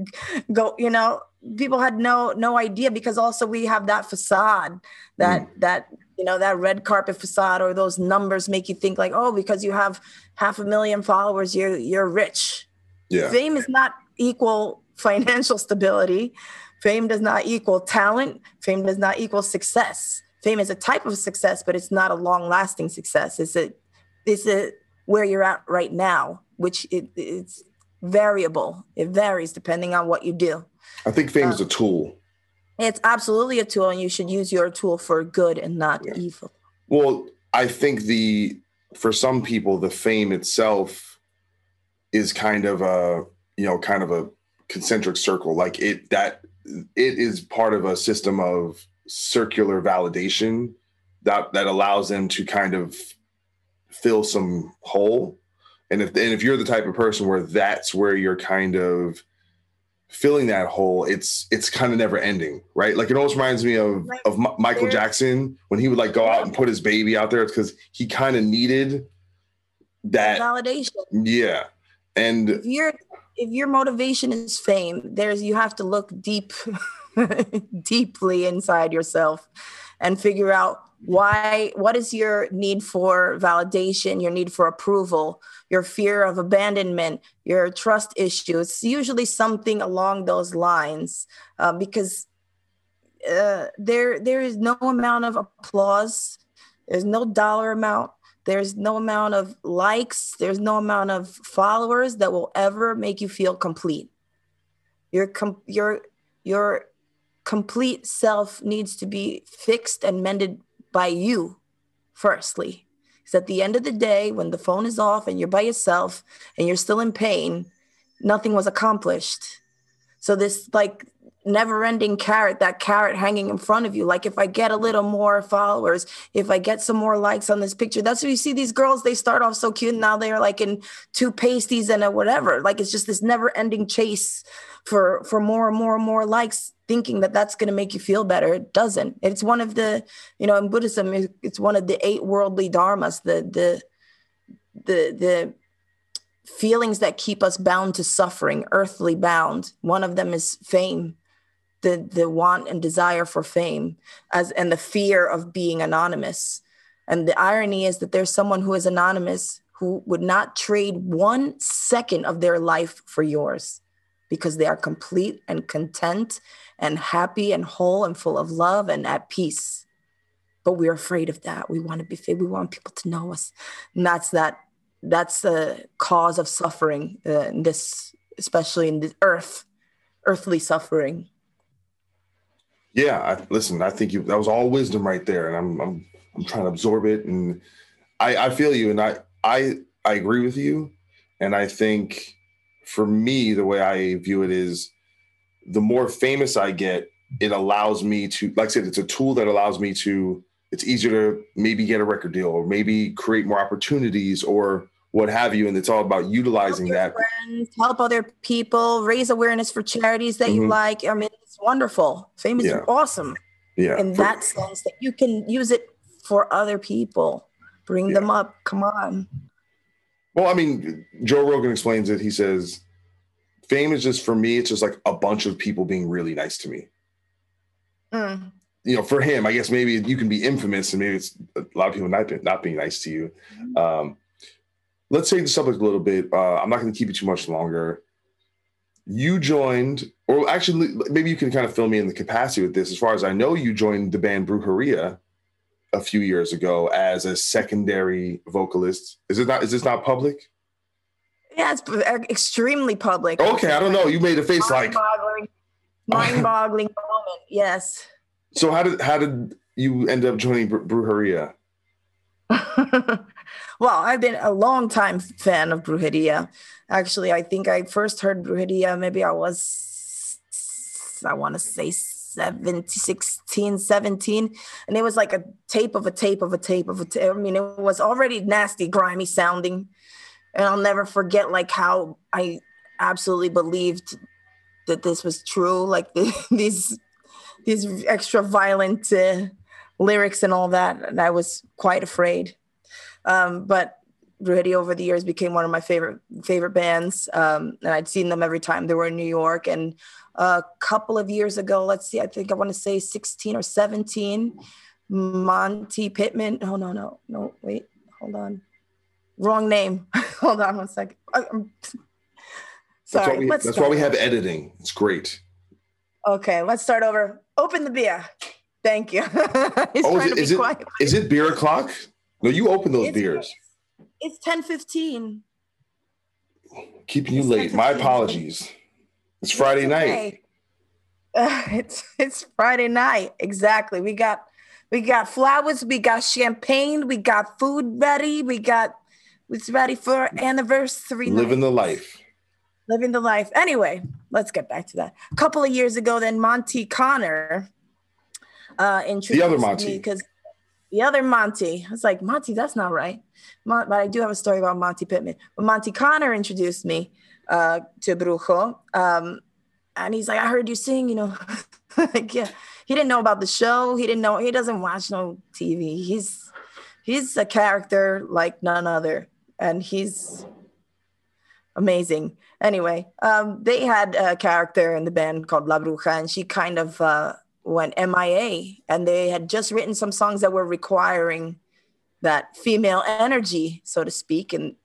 go. You know, people had no no idea because also we have that facade that mm. that you know that red carpet facade or those numbers make you think like oh because you have half a million followers you're you're rich.
Yeah.
fame is not equal financial stability. Fame does not equal talent. Fame does not equal success. Fame is a type of success but it's not a long lasting success. It's a it's a where you're at right now which it, it's variable. It varies depending on what you do
I think fame is a um, tool.
it's absolutely a tool and you should use your tool for good and not evil
Well, I think the for some people the fame itself is kind of a you know kind of a concentric circle. Like it that it is part of a system of circular validation that that allows them to kind of fill some hole. And if and if you're the type of person where that's where you're kind of filling that hole, it's it's kind of never ending, right? Like it almost reminds me of of Mi- Michael Jackson when he would like go out and put his baby out there because he kind of needed that.
validation
Yeah, and
if your if your motivation is fame there's you have to look deep deeply inside yourself and figure out why what is your need for validation your need for approval your fear of abandonment your trust issue it's usually something along those lines uh, because uh, there there is no amount of applause. There's no dollar amount. There's no amount of likes. There's no amount of followers that will ever make you feel complete. Your com- your your complete self needs to be fixed and mended by you firstly because at the end of the day when the phone is off and you're by yourself and you're still in pain nothing was accomplished so this like never ending carrot, that carrot hanging in front of you. Like if I get a little more followers, if I get some more likes on this picture, that's what you see these girls, they start off so cute. And now they're like in two pasties and a whatever. Like it's just this never ending chase for, for more and more and more likes thinking that that's going to make you feel better. It doesn't. It's one of the, you know, in Buddhism, it's one of the eight worldly dharmas, the, the, the, the, feelings that keep us bound to suffering, earthly bound. One of them is fame, the the want and desire for fame, as and the fear of being anonymous. And the irony is that there's someone who is anonymous who would not trade one second of their life for yours because they are complete and content and happy and whole and full of love and at peace. But we're afraid of that. We want to be we want people to know us. And that's that that's the cause of suffering uh, in this especially in the earth earthly suffering
yeah. I, listen, I think you that was all wisdom right there, and I'm I'm I'm trying to absorb it, and I I feel you, and I I I agree with you, and I think for me the way I view it is the more famous I get, it allows me to, like I said, it's a tool that allows me to, it's easier to maybe get a record deal or maybe create more opportunities or what have you. And it's all about utilizing that.
friends, help other people raise awareness for charities that you
Mhm.
like i mean it's wonderful fame is
Yeah.
awesome
Yeah.
in
For-
that sense that you can use it for other people bring them up come on
Well, I mean, Joe Rogan explains it. He says, fame is just for me, it's just like a bunch of people being really nice to me.
Mm.
You know, for him, I guess maybe you can be infamous and maybe it's a lot of people not, not being nice to you. Um, let's change the subject a little bit. Uh, I'm not going to keep you too much longer. You joined, or actually, maybe you can kind of fill me in the capacity with this. As far as I know, you joined the band Brujeria a few years ago as a secondary vocalist. Is it not? Is this not public?
Yeah it's extremely public
Okay, I don't know. You made a face like.
mind-boggling moment yes
So how did how did you end up joining Bru- Brujeria?
Well, I've been a long time fan of Brujeria. Actually, I think I first heard Brujeria maybe I was I want to say 17, 16, 17. And it was like a tape of a tape of a tape of a tape. I mean, it was already nasty, grimy sounding. And I'll never forget like how I absolutely believed that this was true. Like the, these these extra violent uh, lyrics and all that. And I was quite afraid. Um, but Brujeria over the years became one of my favorite favorite bands, um, and I'd seen them every time they were in New York. And a couple of years ago, let's see, I think I want to say 16 or 17, Monte Pittman. Oh no, no, no, wait, hold on, wrong name. hold on one second. I'm-
That's
Sorry,
why we,
let's
that's why we have editing. It's great.
Okay, let's start over. Open the beer. Thank you.
Oh, is it,
to be
it
quiet.
is it beer o'clock? No, you open those
It's-
beers.
It's 10:15.
Keeping you late. My apologies. It's Friday night.
Uh, it's it's Friday night. Exactly. We got we got flowers, we got champagne, we got food ready, we got it's ready for anniversary night.
Living the life.
living the life. Anyway, let's get back to that. A couple of years ago, then Monte Conner uh, introduced
other
me
Monty.
because the other Monty. I was like, Monty, that's not right. Mon- but I do have a story about Monte Pittman. But Monte Conner introduced me uh, to Brujo. Um, and he's like, I heard you sing, you know. like, yeah. He didn't know about the show. He didn't know, he doesn't watch no TV. He's he's a character like none other. And he's amazing. Anyway, um, they had a character in the band called La Bruja, and she kind of uh, went MIA. And they had just written some songs that were requiring that female energy, so to speak. And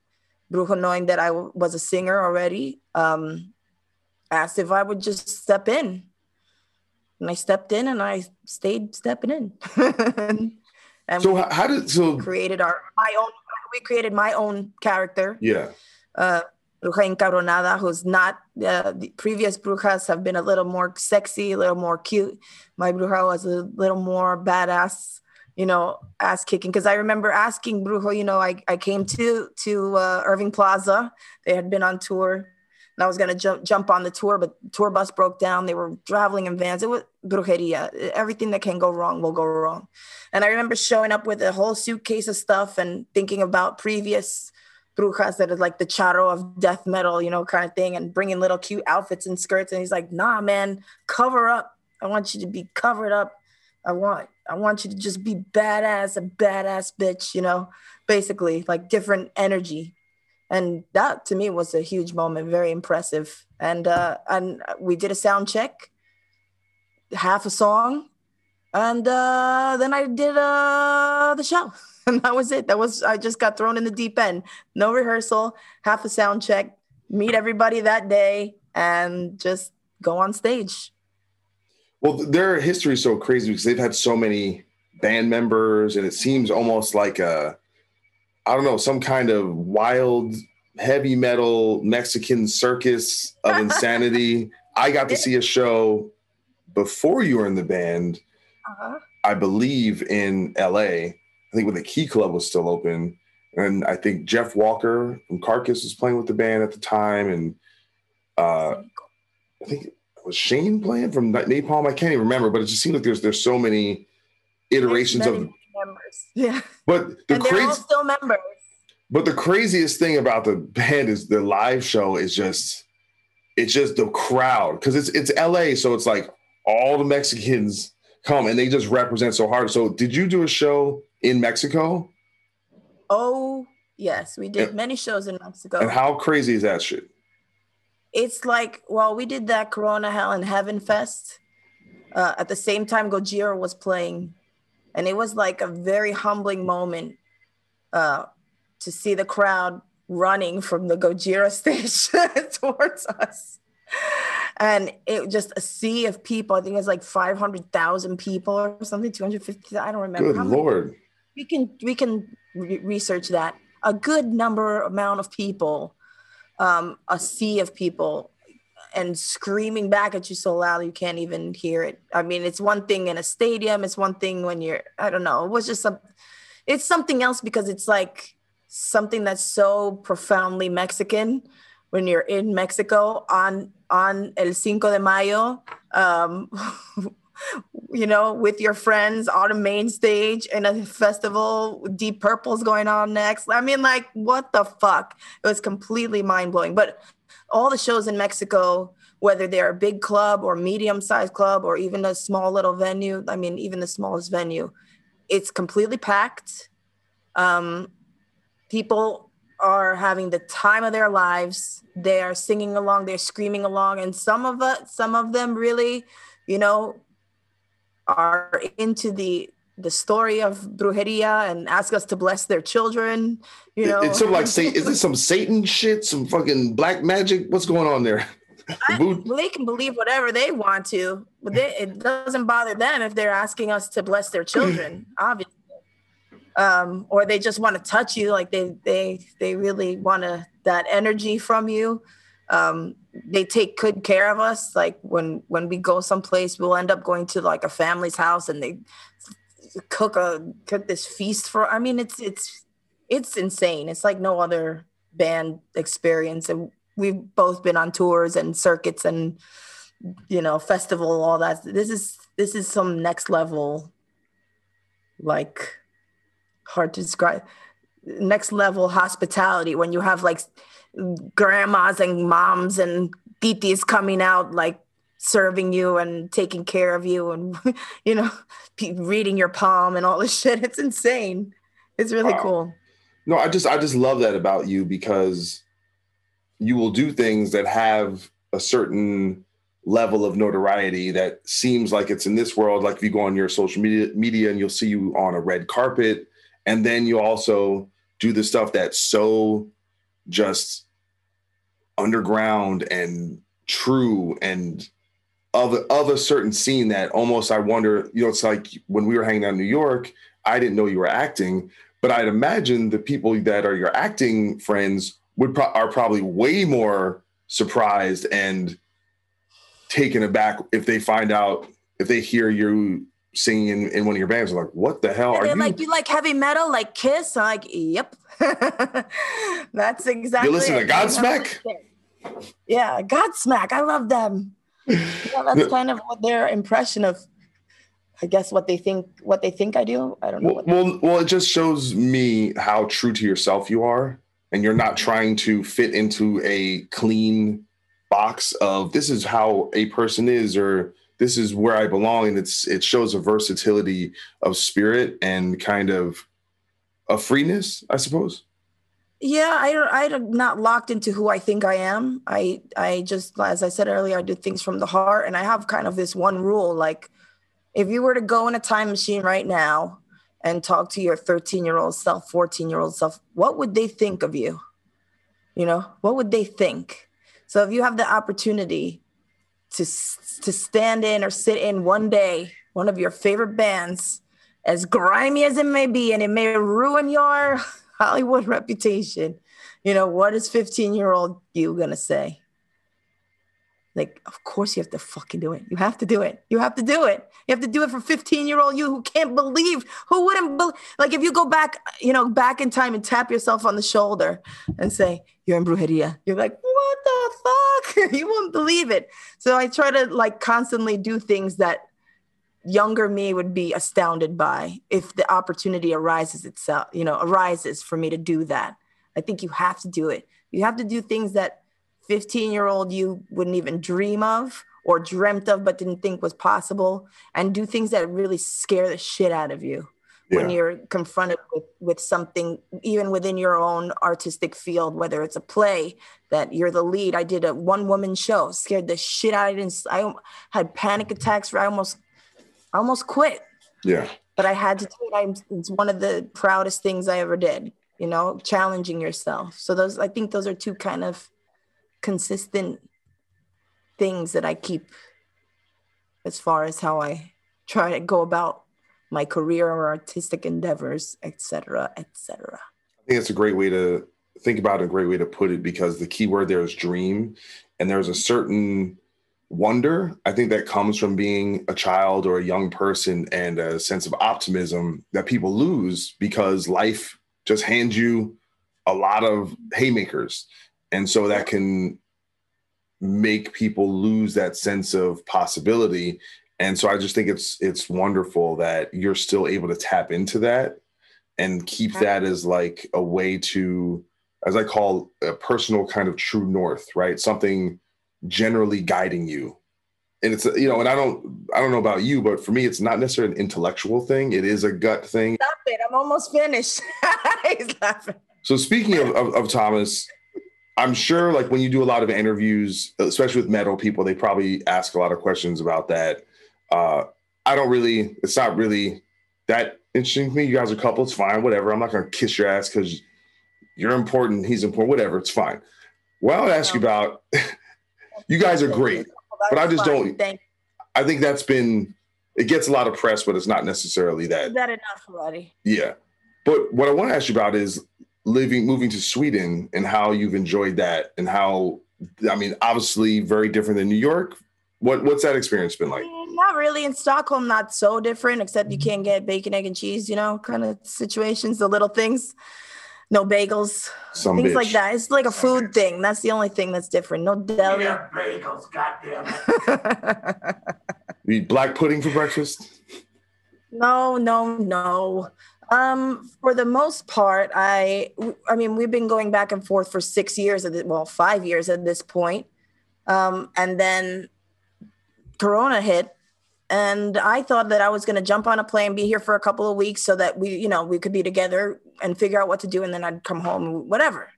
Brujo, knowing that I w- was a singer already, um, asked if I would just step in. And I stepped in, and I stayed stepping in. and
So how did so
created our my own. Created my own character
yeah.
uh, Bruja Encabronada, who's not, uh, the previous Brujas have been a little more sexy, a little more cute. My Bruja was a little more badass, you know, ass kicking. Because I remember asking Brujo, you know, I, I came to to uh, Irving Plaza. They had been on tour. And I was gonna jump jump on the tour, but the tour bus broke down. They were traveling in vans. It was brujeria. Everything that can go wrong will go wrong. And I remember showing up with a whole suitcase of stuff and thinking about previous brujas that is like the charo of death metal, you know, kind of thing, and bringing little cute outfits and skirts. And he's like, "Nah, man, cover up. I want you to be covered up. I want, I want you to just be badass, a badass bitch, you know, basically like different energy." And that to me was a huge moment, very impressive. And uh, and we did a sound check, half a song, and uh, then I did uh, the show, and that was it. That was I just got thrown in the deep end. No rehearsal, half a sound check, meet everybody that day, and just go on stage.
Well, their history is so crazy because they've had so many band members, and it seems almost like a, I don't know, some kind of wild heavy metal Mexican circus of insanity. I got to see a show before you were in the band,
Uh-huh.
I believe in LA. I think when the Key Club was still open. And I think Jeff Walker from Carcass was playing with the band at the time. And uh, I think was Shane playing from Napalm. I can't even remember, but it just seems like there's there's so many iterations
Many
of.
members. Yeah,
But the
and
crazy,
still members.
but the craziest thing about the band is the live show is just, it's just the crowd because it's it's L.A. So it's like all the Mexicans come and they just represent so hard. So did you do a show in Mexico?
Oh yes, we did many shows in Mexico.
And how crazy is that shit?
it's like well we did that corona hell and heaven fest uh, at the same time gojira was playing and it was like a very humbling moment uh, to see the crowd running from the gojira stage towards us and it just a sea of people i think it was like 500000 people or something 250 i don't remember
Good
How many-
lord.
we can we can re- research that a good number amount of people um, a sea of people and screaming back at you so loud you can't even hear it i mean it's one thing in a stadium it's one thing when you're i don't know it was just some it's something else because it's like something that's so profoundly mexican when you're in mexico on on el cinco de mayo um, you know, with your friends on a main stage in a festival. Deep Purple's going on next. I mean, like, what the fuck? It was completely mind blowing. But all the shows in Mexico, whether they're a big club or medium sized club or even a small little venue, I mean, even the smallest venue, it's completely packed. Um, people are having the time of their lives. They are singing along, they're screaming along, and some of us, some of them really, you know, are into the the story of brujeria and ask us to bless their children. You know,
it's some like say, is this some Satan shit? Some fucking black magic? What's going on there?
I, well, they can believe whatever they want to, but they, it doesn't bother them if they're asking us to bless their children, obviously. Um, or they just want to touch you, like they they they really want to that energy from you. Um, they take good care of us. Like when when we go someplace, we'll end up going to like a family's house, and they cook a cook this feast for. I mean, it's it's it's insane. It's like no other band experience, and we've both been on tours and circuits and you know festival all that this is this is some next level like hard to describe next level hospitality when you have like grandmas and moms and titis coming out like serving you and taking care of you and you know reading your palm and all this shit it's insane it's really
Wow.
cool
No, I just I just love that about you because you will do things that have a certain level of notoriety that seems like it's in this world. Like if you go on your social media media and you'll see you on a red carpet, and then you also do the stuff that's so just underground and true and of a, of a certain scene that almost I wonder, you know, it's like when we were hanging out in New York, I didn't know you were acting, but I'd imagine the people that are your acting friends would pro- are probably way more surprised and taken aback if they find out if they hear you singing in, in one of your bands. They're like, what the hell are you?
like you like heavy metal like kiss i'm like yep that's exactly
you listen
it.
to Godsmack?
yeah godsmack i love them yeah, that's kind of what their impression of i guess what they think what they think i do i don't know
Well, well, well, it just shows me how true to yourself you are, and you're not trying to fit into a clean box of this is how a person is or this is where I belong. And it's it shows a versatility of spirit and kind of a freeness, I suppose.
Yeah I, I'm not locked into who i think i am. I i just as i said earlier i do things from the heart and i have kind of this one rule like if you were to go in a time machine right now and talk to your 13 year old self 14 year old self what would they think of you? You know what would they think? So if you have the opportunity to to stand in or sit in one day one of your favorite bands as grimy as it may be and it may ruin your hollywood reputation. You know what is 15 year old you gonna say? Like of course you have to fucking do it. You have to do it. You have to do it. You have to do it for 15 year old you who can't believe who wouldn't be, like if you go back you know back in time and tap yourself on the shoulder and say you're in brujeria. You're like what the fuck? You won't believe it. So i try to like constantly do things that younger me would be astounded by if the opportunity arises itself you know arises for me to do that. I think you have to do it. You have to do things that 15 year old you wouldn't even dream of or dreamt of but didn't think was possible and do things that really scare the shit out of you when you're confronted with, with something even within your own artistic field whether it's a play that you're the lead. I did a one woman show scared the shit out of it i had panic attacks where i almost I almost quit
Yeah.
but I had to do it. I'm, it's one of the proudest things I ever did, you know, challenging yourself. So those, I think those are two kind of consistent things that I keep as far as how I try to go about my career or artistic endeavors, etc., etc.
I think it's a great way to think about it, a great way to put it, because the key word there is dream. And there's a certain wonder, I think, that comes from being a child or a young person and a sense of optimism that people lose because life just hands you a lot of haymakers. And so that can make people lose that sense of possibility. And so I just think it's it's wonderful that you're still able to tap into that and keep that as like a way to, as I call a personal kind of true north, right? Something generally guiding you. And it's you know, and I don't I don't know about you, but for me, it's not necessarily an intellectual thing. It is a gut thing.
Stop it! I'm almost finished. He's laughing.
So speaking of, of, of Tomas, I'm sure like when you do a lot of interviews, especially with metal people, they probably ask a lot of questions about that. Uh, I don't really, it's not really that interesting to me. You guys are couples, fine, whatever. I'm not gonna kiss your ass because you're important, he's important, whatever, it's fine. Well, I'll ask you about you guys are great, but I just don't I think that's been it gets a lot of press, but it's not necessarily that
Is that enough already?
yeah. But what I want to ask you about is living, moving to Sweden and how you've enjoyed that and how, I mean, obviously very different than New York. What What's that experience been like?
Not really. In Stockholm, not so different, except you can't get bacon, egg, and cheese, you know, kind of situations, the little things. No bagels,
Some
things
bitch.
like that. It's like a food thing. That's the only thing that's different. No deli.
bagels, goddamn
You eat black pudding for breakfast?
No, no, no. Um, for the most part, I, I mean, we've been going back and forth for six years, at the, well, five years at this point. Um, and then Corona hit, and I thought that I was going to jump on a plane, be here for a couple of weeks, so that we, you know, we could be together and figure out what to do, and then I'd come home, whatever.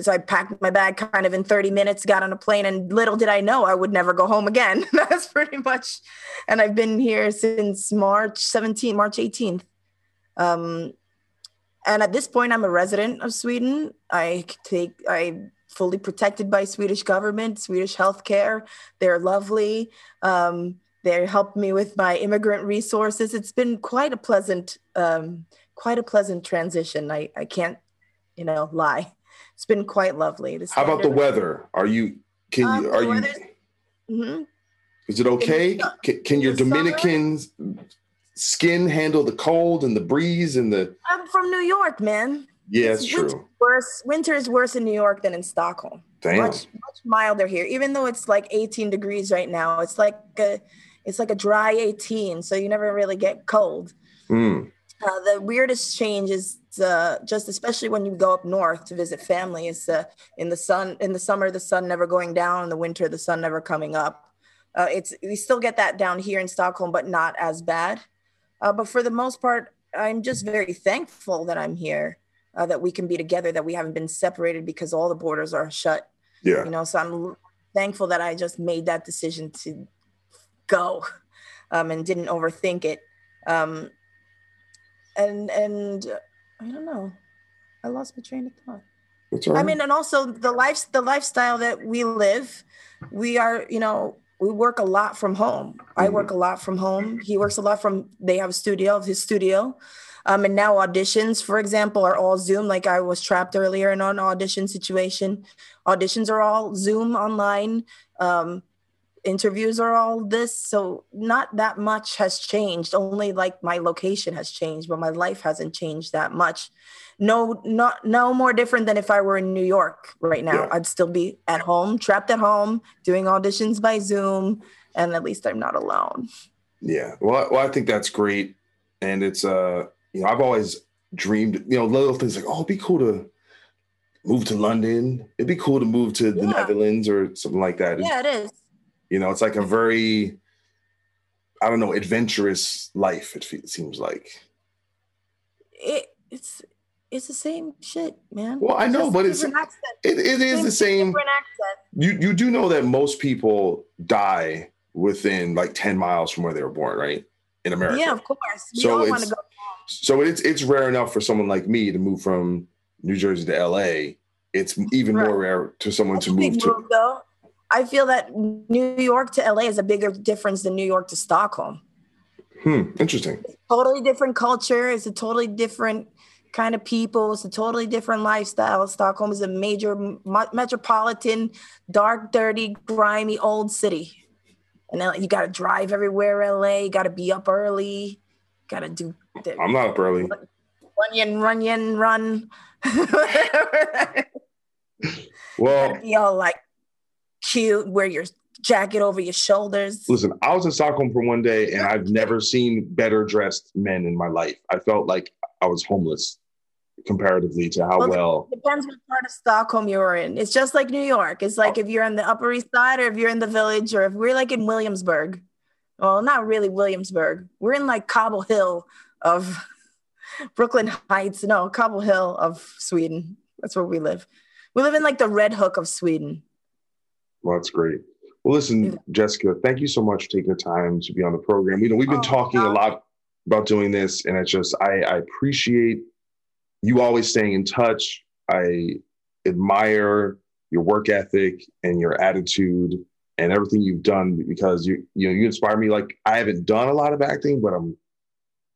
So I packed my bag kind of in 30 minutes, got on a plane, and little did I know I would never go home again. That's pretty much. And I've been here since March 17th, March 18th. Um, and at this point, I'm a resident of Sweden. I take, I'm fully protected by Swedish government, Swedish healthcare. They're lovely. Um, they helped me with my immigrant resources. It's been quite a pleasant, um, quite a pleasant transition. I, I can't, you know, lie. It's been quite lovely. The
How about the weather? Are you, can
Um,
you, are you,
Mhm.
is it okay? Can, can your Dominican skin handle the cold and the breeze and the,
I'm from New York, man.
yeah, it's
Winter's
true.
Worse. Winter is worse in New York than in Stockholm.
Damn.
Much much milder here. Even though it's like 18 degrees right now, it's like a it's like a dry 18, so you never really get cold.
Mm.
Uh, the weirdest change is uh, just especially when you go up north to visit family is uh, in the sun in the summer the sun never going down in the winter the sun never coming up. Uh, it's we still get that down here in stockholm but not as bad. Uh, but for the most part i'm just very thankful that i'm here uh, that we can be together that we haven't been separated because all the borders are shut.
Yeah.
you know so i'm thankful that i just made that decision to go um, and didn't overthink it. Um, and and uh, I don't know. I lost my train of thought. I mean, and also the life the lifestyle that we live, we are, you know, we work a lot from home. I work a lot from home. He works a lot from they have a studio, his studio. Um, and now auditions, for example, are all Zoom. Like I was trapped earlier in an audition situation. Auditions are all Zoom online. Um, interviews are all this. So not that much has changed. Only like my location has changed, but my life hasn't changed that much. No, not no more different than if I were in New York right now. I'd still be at home, trapped at home, doing auditions by Zoom, and at least I'm not alone.
Yeah. Well, I- well, I think that's great. And it's, uh, you know, I've always dreamed, you know, little things like, oh, it'd be cool to move to London. It'd be cool to move to the
Yeah.
Netherlands or something like that.
Yeah, it is.
You know, it's like a very, I don't know, adventurous life. It seems like.
It, it's it's the same shit, man.
Well, I know, but it's
accent.
it, it is the same. You you do know that most people die within like ten miles from where they were born, right? In America.
Yeah, of course. We
So it's-
to go.
So it's it's rare enough for someone like me to move from New Jersey to LA. It's even more rare to someone to move to.
move, though. I feel that New York to LA is a bigger difference than New York to Stockholm.
Hmm, interesting.
Totally different culture. It's a totally different kind of people. It's a totally different lifestyle. Stockholm is a major metropolitan, dark, dirty, grimy old city. And then you got to drive everywhere, LA. You got to be up early. Got to do. The,
I'm not up early.
Runyon, runyon, run.
Well,
be all like cute. Wear your jacket over your shoulders.
Listen, I was in Stockholm for one day and I've never seen better dressed men in my life. I felt like I was homeless comparatively to how well.
It depends what part of Stockholm you're in. It's just like New York. It's like if you're on the Upper East Side or if you're in the village or if we're like in Williamsburg. Well, not really Williamsburg. We're in like Cobble Hill of Brooklyn Heights. No, Cobble Hill of Sweden. That's where we live. We live in like the Red Hook of Sweden.
Well, that's great. Well, listen, Jessica, thank you so much for taking the time to be on the program. You know, we've been
Oh,
talking a lot about doing this, and it's just I, I appreciate you always staying in touch. I admire your work ethic and your attitude and everything you've done because you you know you inspire me. Like I haven't done a lot of acting, but I'm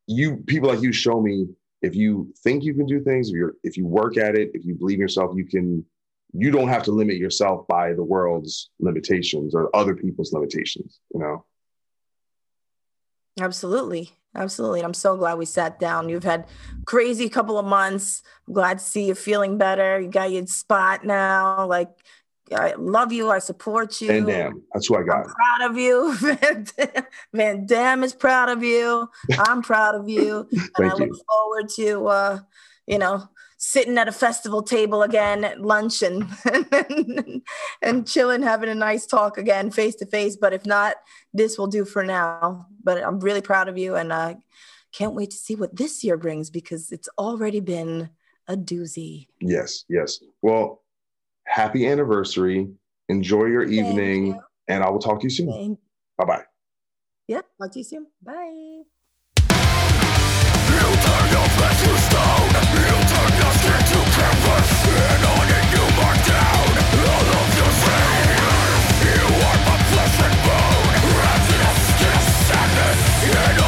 you people like you show me if you think you can do things, if you're if you work at it, if you believe in yourself, you can you don't have to limit yourself by the world's limitations or other people's limitations, you know.
Absolutely. Absolutely. And I'm so glad we sat down. You've had crazy couple of months. I'm glad to see you feeling better. You got your spot now. Like I love you. I support you.
And damn, that's who I got.
proud of you. Van Dam- is proud of you. I'm proud of you. and I look
you.
forward to uh, you know, sitting at a festival table again at lunch and and chilling, having a nice talk again face to face. But if not, this will do for now. But I'm really proud of you and uh can't wait to see what this year brings because it's already been a doozy.
Yes, yes. Well, happy anniversary. Enjoy your evening, and I will talk to you soon. Bye bye.
Yeah, talk to you soon. Bye.
Your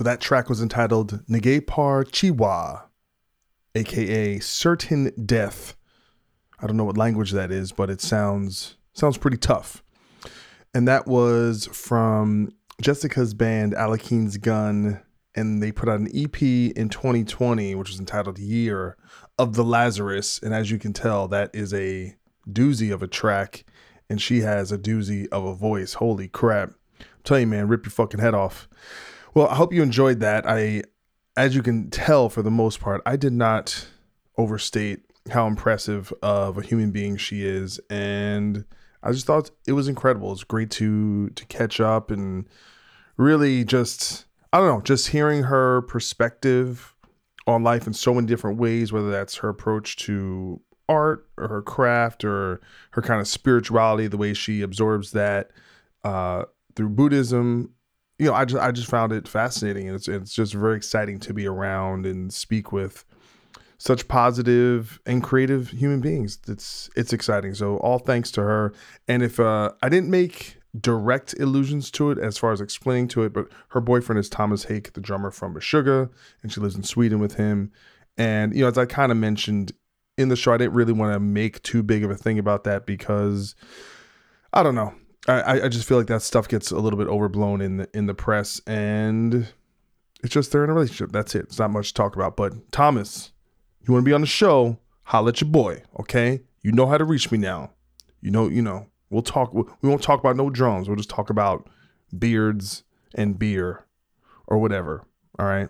So that track was entitled Ngepar Chiwa aka Certain Death. I don't know what language that is, but it sounds sounds pretty tough. And that was from Jessica's band Alekhine's Gun, and they put out an EP in 2020, which was entitled Year of the Lazarus. And as you can tell, that is a doozy of a track, and she has a doozy of a voice. Holy crap. I'm telling you, man, rip your fucking head off. Well, I hope you enjoyed that. I as you can tell for the most part, I did not overstate how impressive of a human being she is. And I just thought it was incredible. It's great to to catch up and really just I don't know, just hearing her perspective on life in so many different ways, whether that's her approach to art or her craft or her kind of spirituality, the way she absorbs that uh, through Buddhism. You know, I just I just found it fascinating, and it's it's just very exciting to be around and speak with such positive and creative human beings. It's it's exciting. So all thanks to her. And if uh, I didn't make direct allusions to it as far as explaining to it, but her boyfriend is Tomas Haake, the drummer from Meshuggah, and she lives in Sweden with him. And you know, as I kind of mentioned in the show, I didn't really want to make too big of a thing about that because I don't know. I, I just feel like that stuff gets a little bit overblown in the in the press, and it's just they're in a relationship. That's it. It's not much to talk about. But Tomas, you want to be on the show? Holla at your boy. Okay, you know how to reach me now. You know, you know. We'll talk. We won't talk about no drums. We'll just talk about beards and beer, or whatever. All right.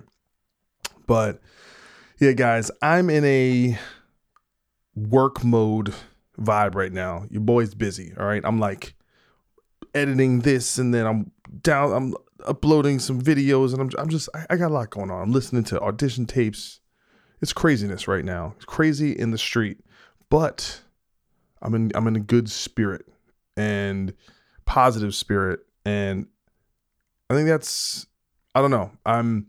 But yeah, guys, I'm in a work mode vibe right now. Your boy's busy. All right. I'm like editing this and then I'm down, I'm uploading some videos and I'm, I'm just, I, I got a lot going on. I'm listening to audition tapes. It's craziness right now. It's crazy in the street, but I'm in, I'm in a good spirit and positive spirit. And I think that's, I don't know. I'm,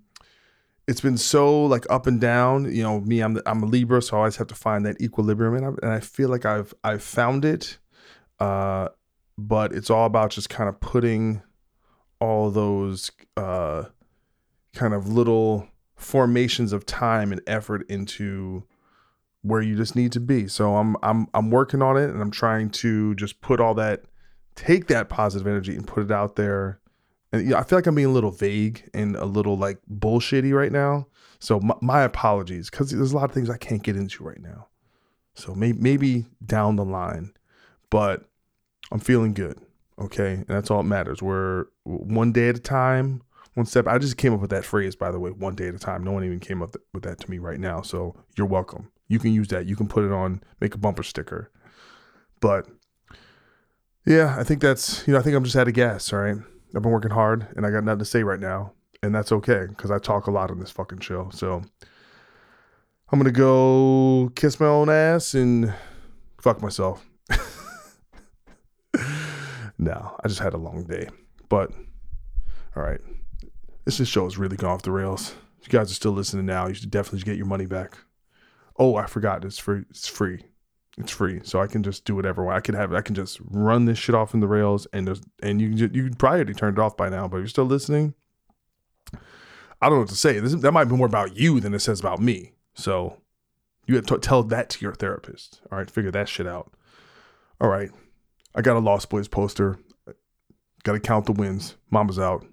it's been so like up and down. You know, me, I'm I'm a Libra, so I always have to find that equilibrium, and I, and I feel like I've I've found it. Uh, but it's all about just kind of putting all those uh, kind of little formations of time and effort into where you just need to be. So I'm I'm I'm working on it, and I'm trying to just put all that, take that positive energy and put it out there and yeah, I feel like I'm being a little vague and a little like bullshitty right now. So my, my apologies because there's a lot of things I can't get into right now. So maybe maybe down the line, but I'm feeling good. Okay, and that's all that matters. We're one day at a time, one step. I just came up with that phrase, by the way, one day at a time. No one even came up with that to me right now. So you're welcome. You can use that. You can put it on, make a bumper sticker. But yeah, I think that's you know I think I'm just out of gas. All right. I've been working hard and I got nothing to say right now. And that's okay because I talk a lot on this fucking show. So I'm going to go kiss my own ass and fuck myself. No, I just had a long day. But all right. This just show is really gone off the rails. If you guys are still listening now, you should definitely get your money back. Oh, I forgot. It's free. It's free it's free so i can just do whatever i can have i can just run this shit off in the rails and there's and you can just, you probably already turned it off by now but you're still listening i don't know what to say this that might be more about you than it says about me so you have to tell that to your therapist all right figure that shit out all right i got a lost boys poster. Gotta count the wins. Mama's out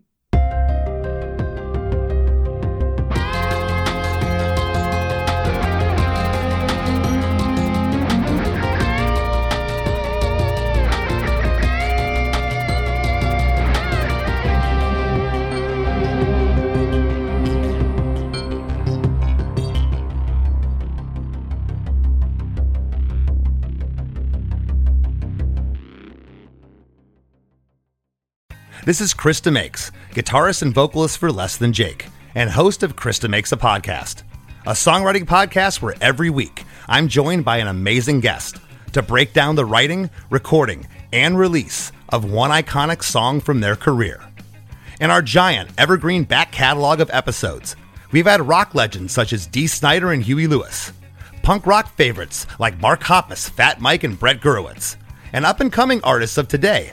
This is Chris DeMakes, guitarist and vocalist for Less Than Jake, and host of Chris DeMakes a Podcast, a songwriting podcast where every week I'm joined by an amazing guest to break down the writing, recording, and release of one iconic song from their career. In our giant evergreen back catalog of episodes, we've had rock legends such as Dee Snider and Huey Lewis, punk rock favorites like Mark Hoppus, Fat Mike, and Brett Gurewitz, and up and coming artists of today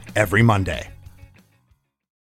every Monday.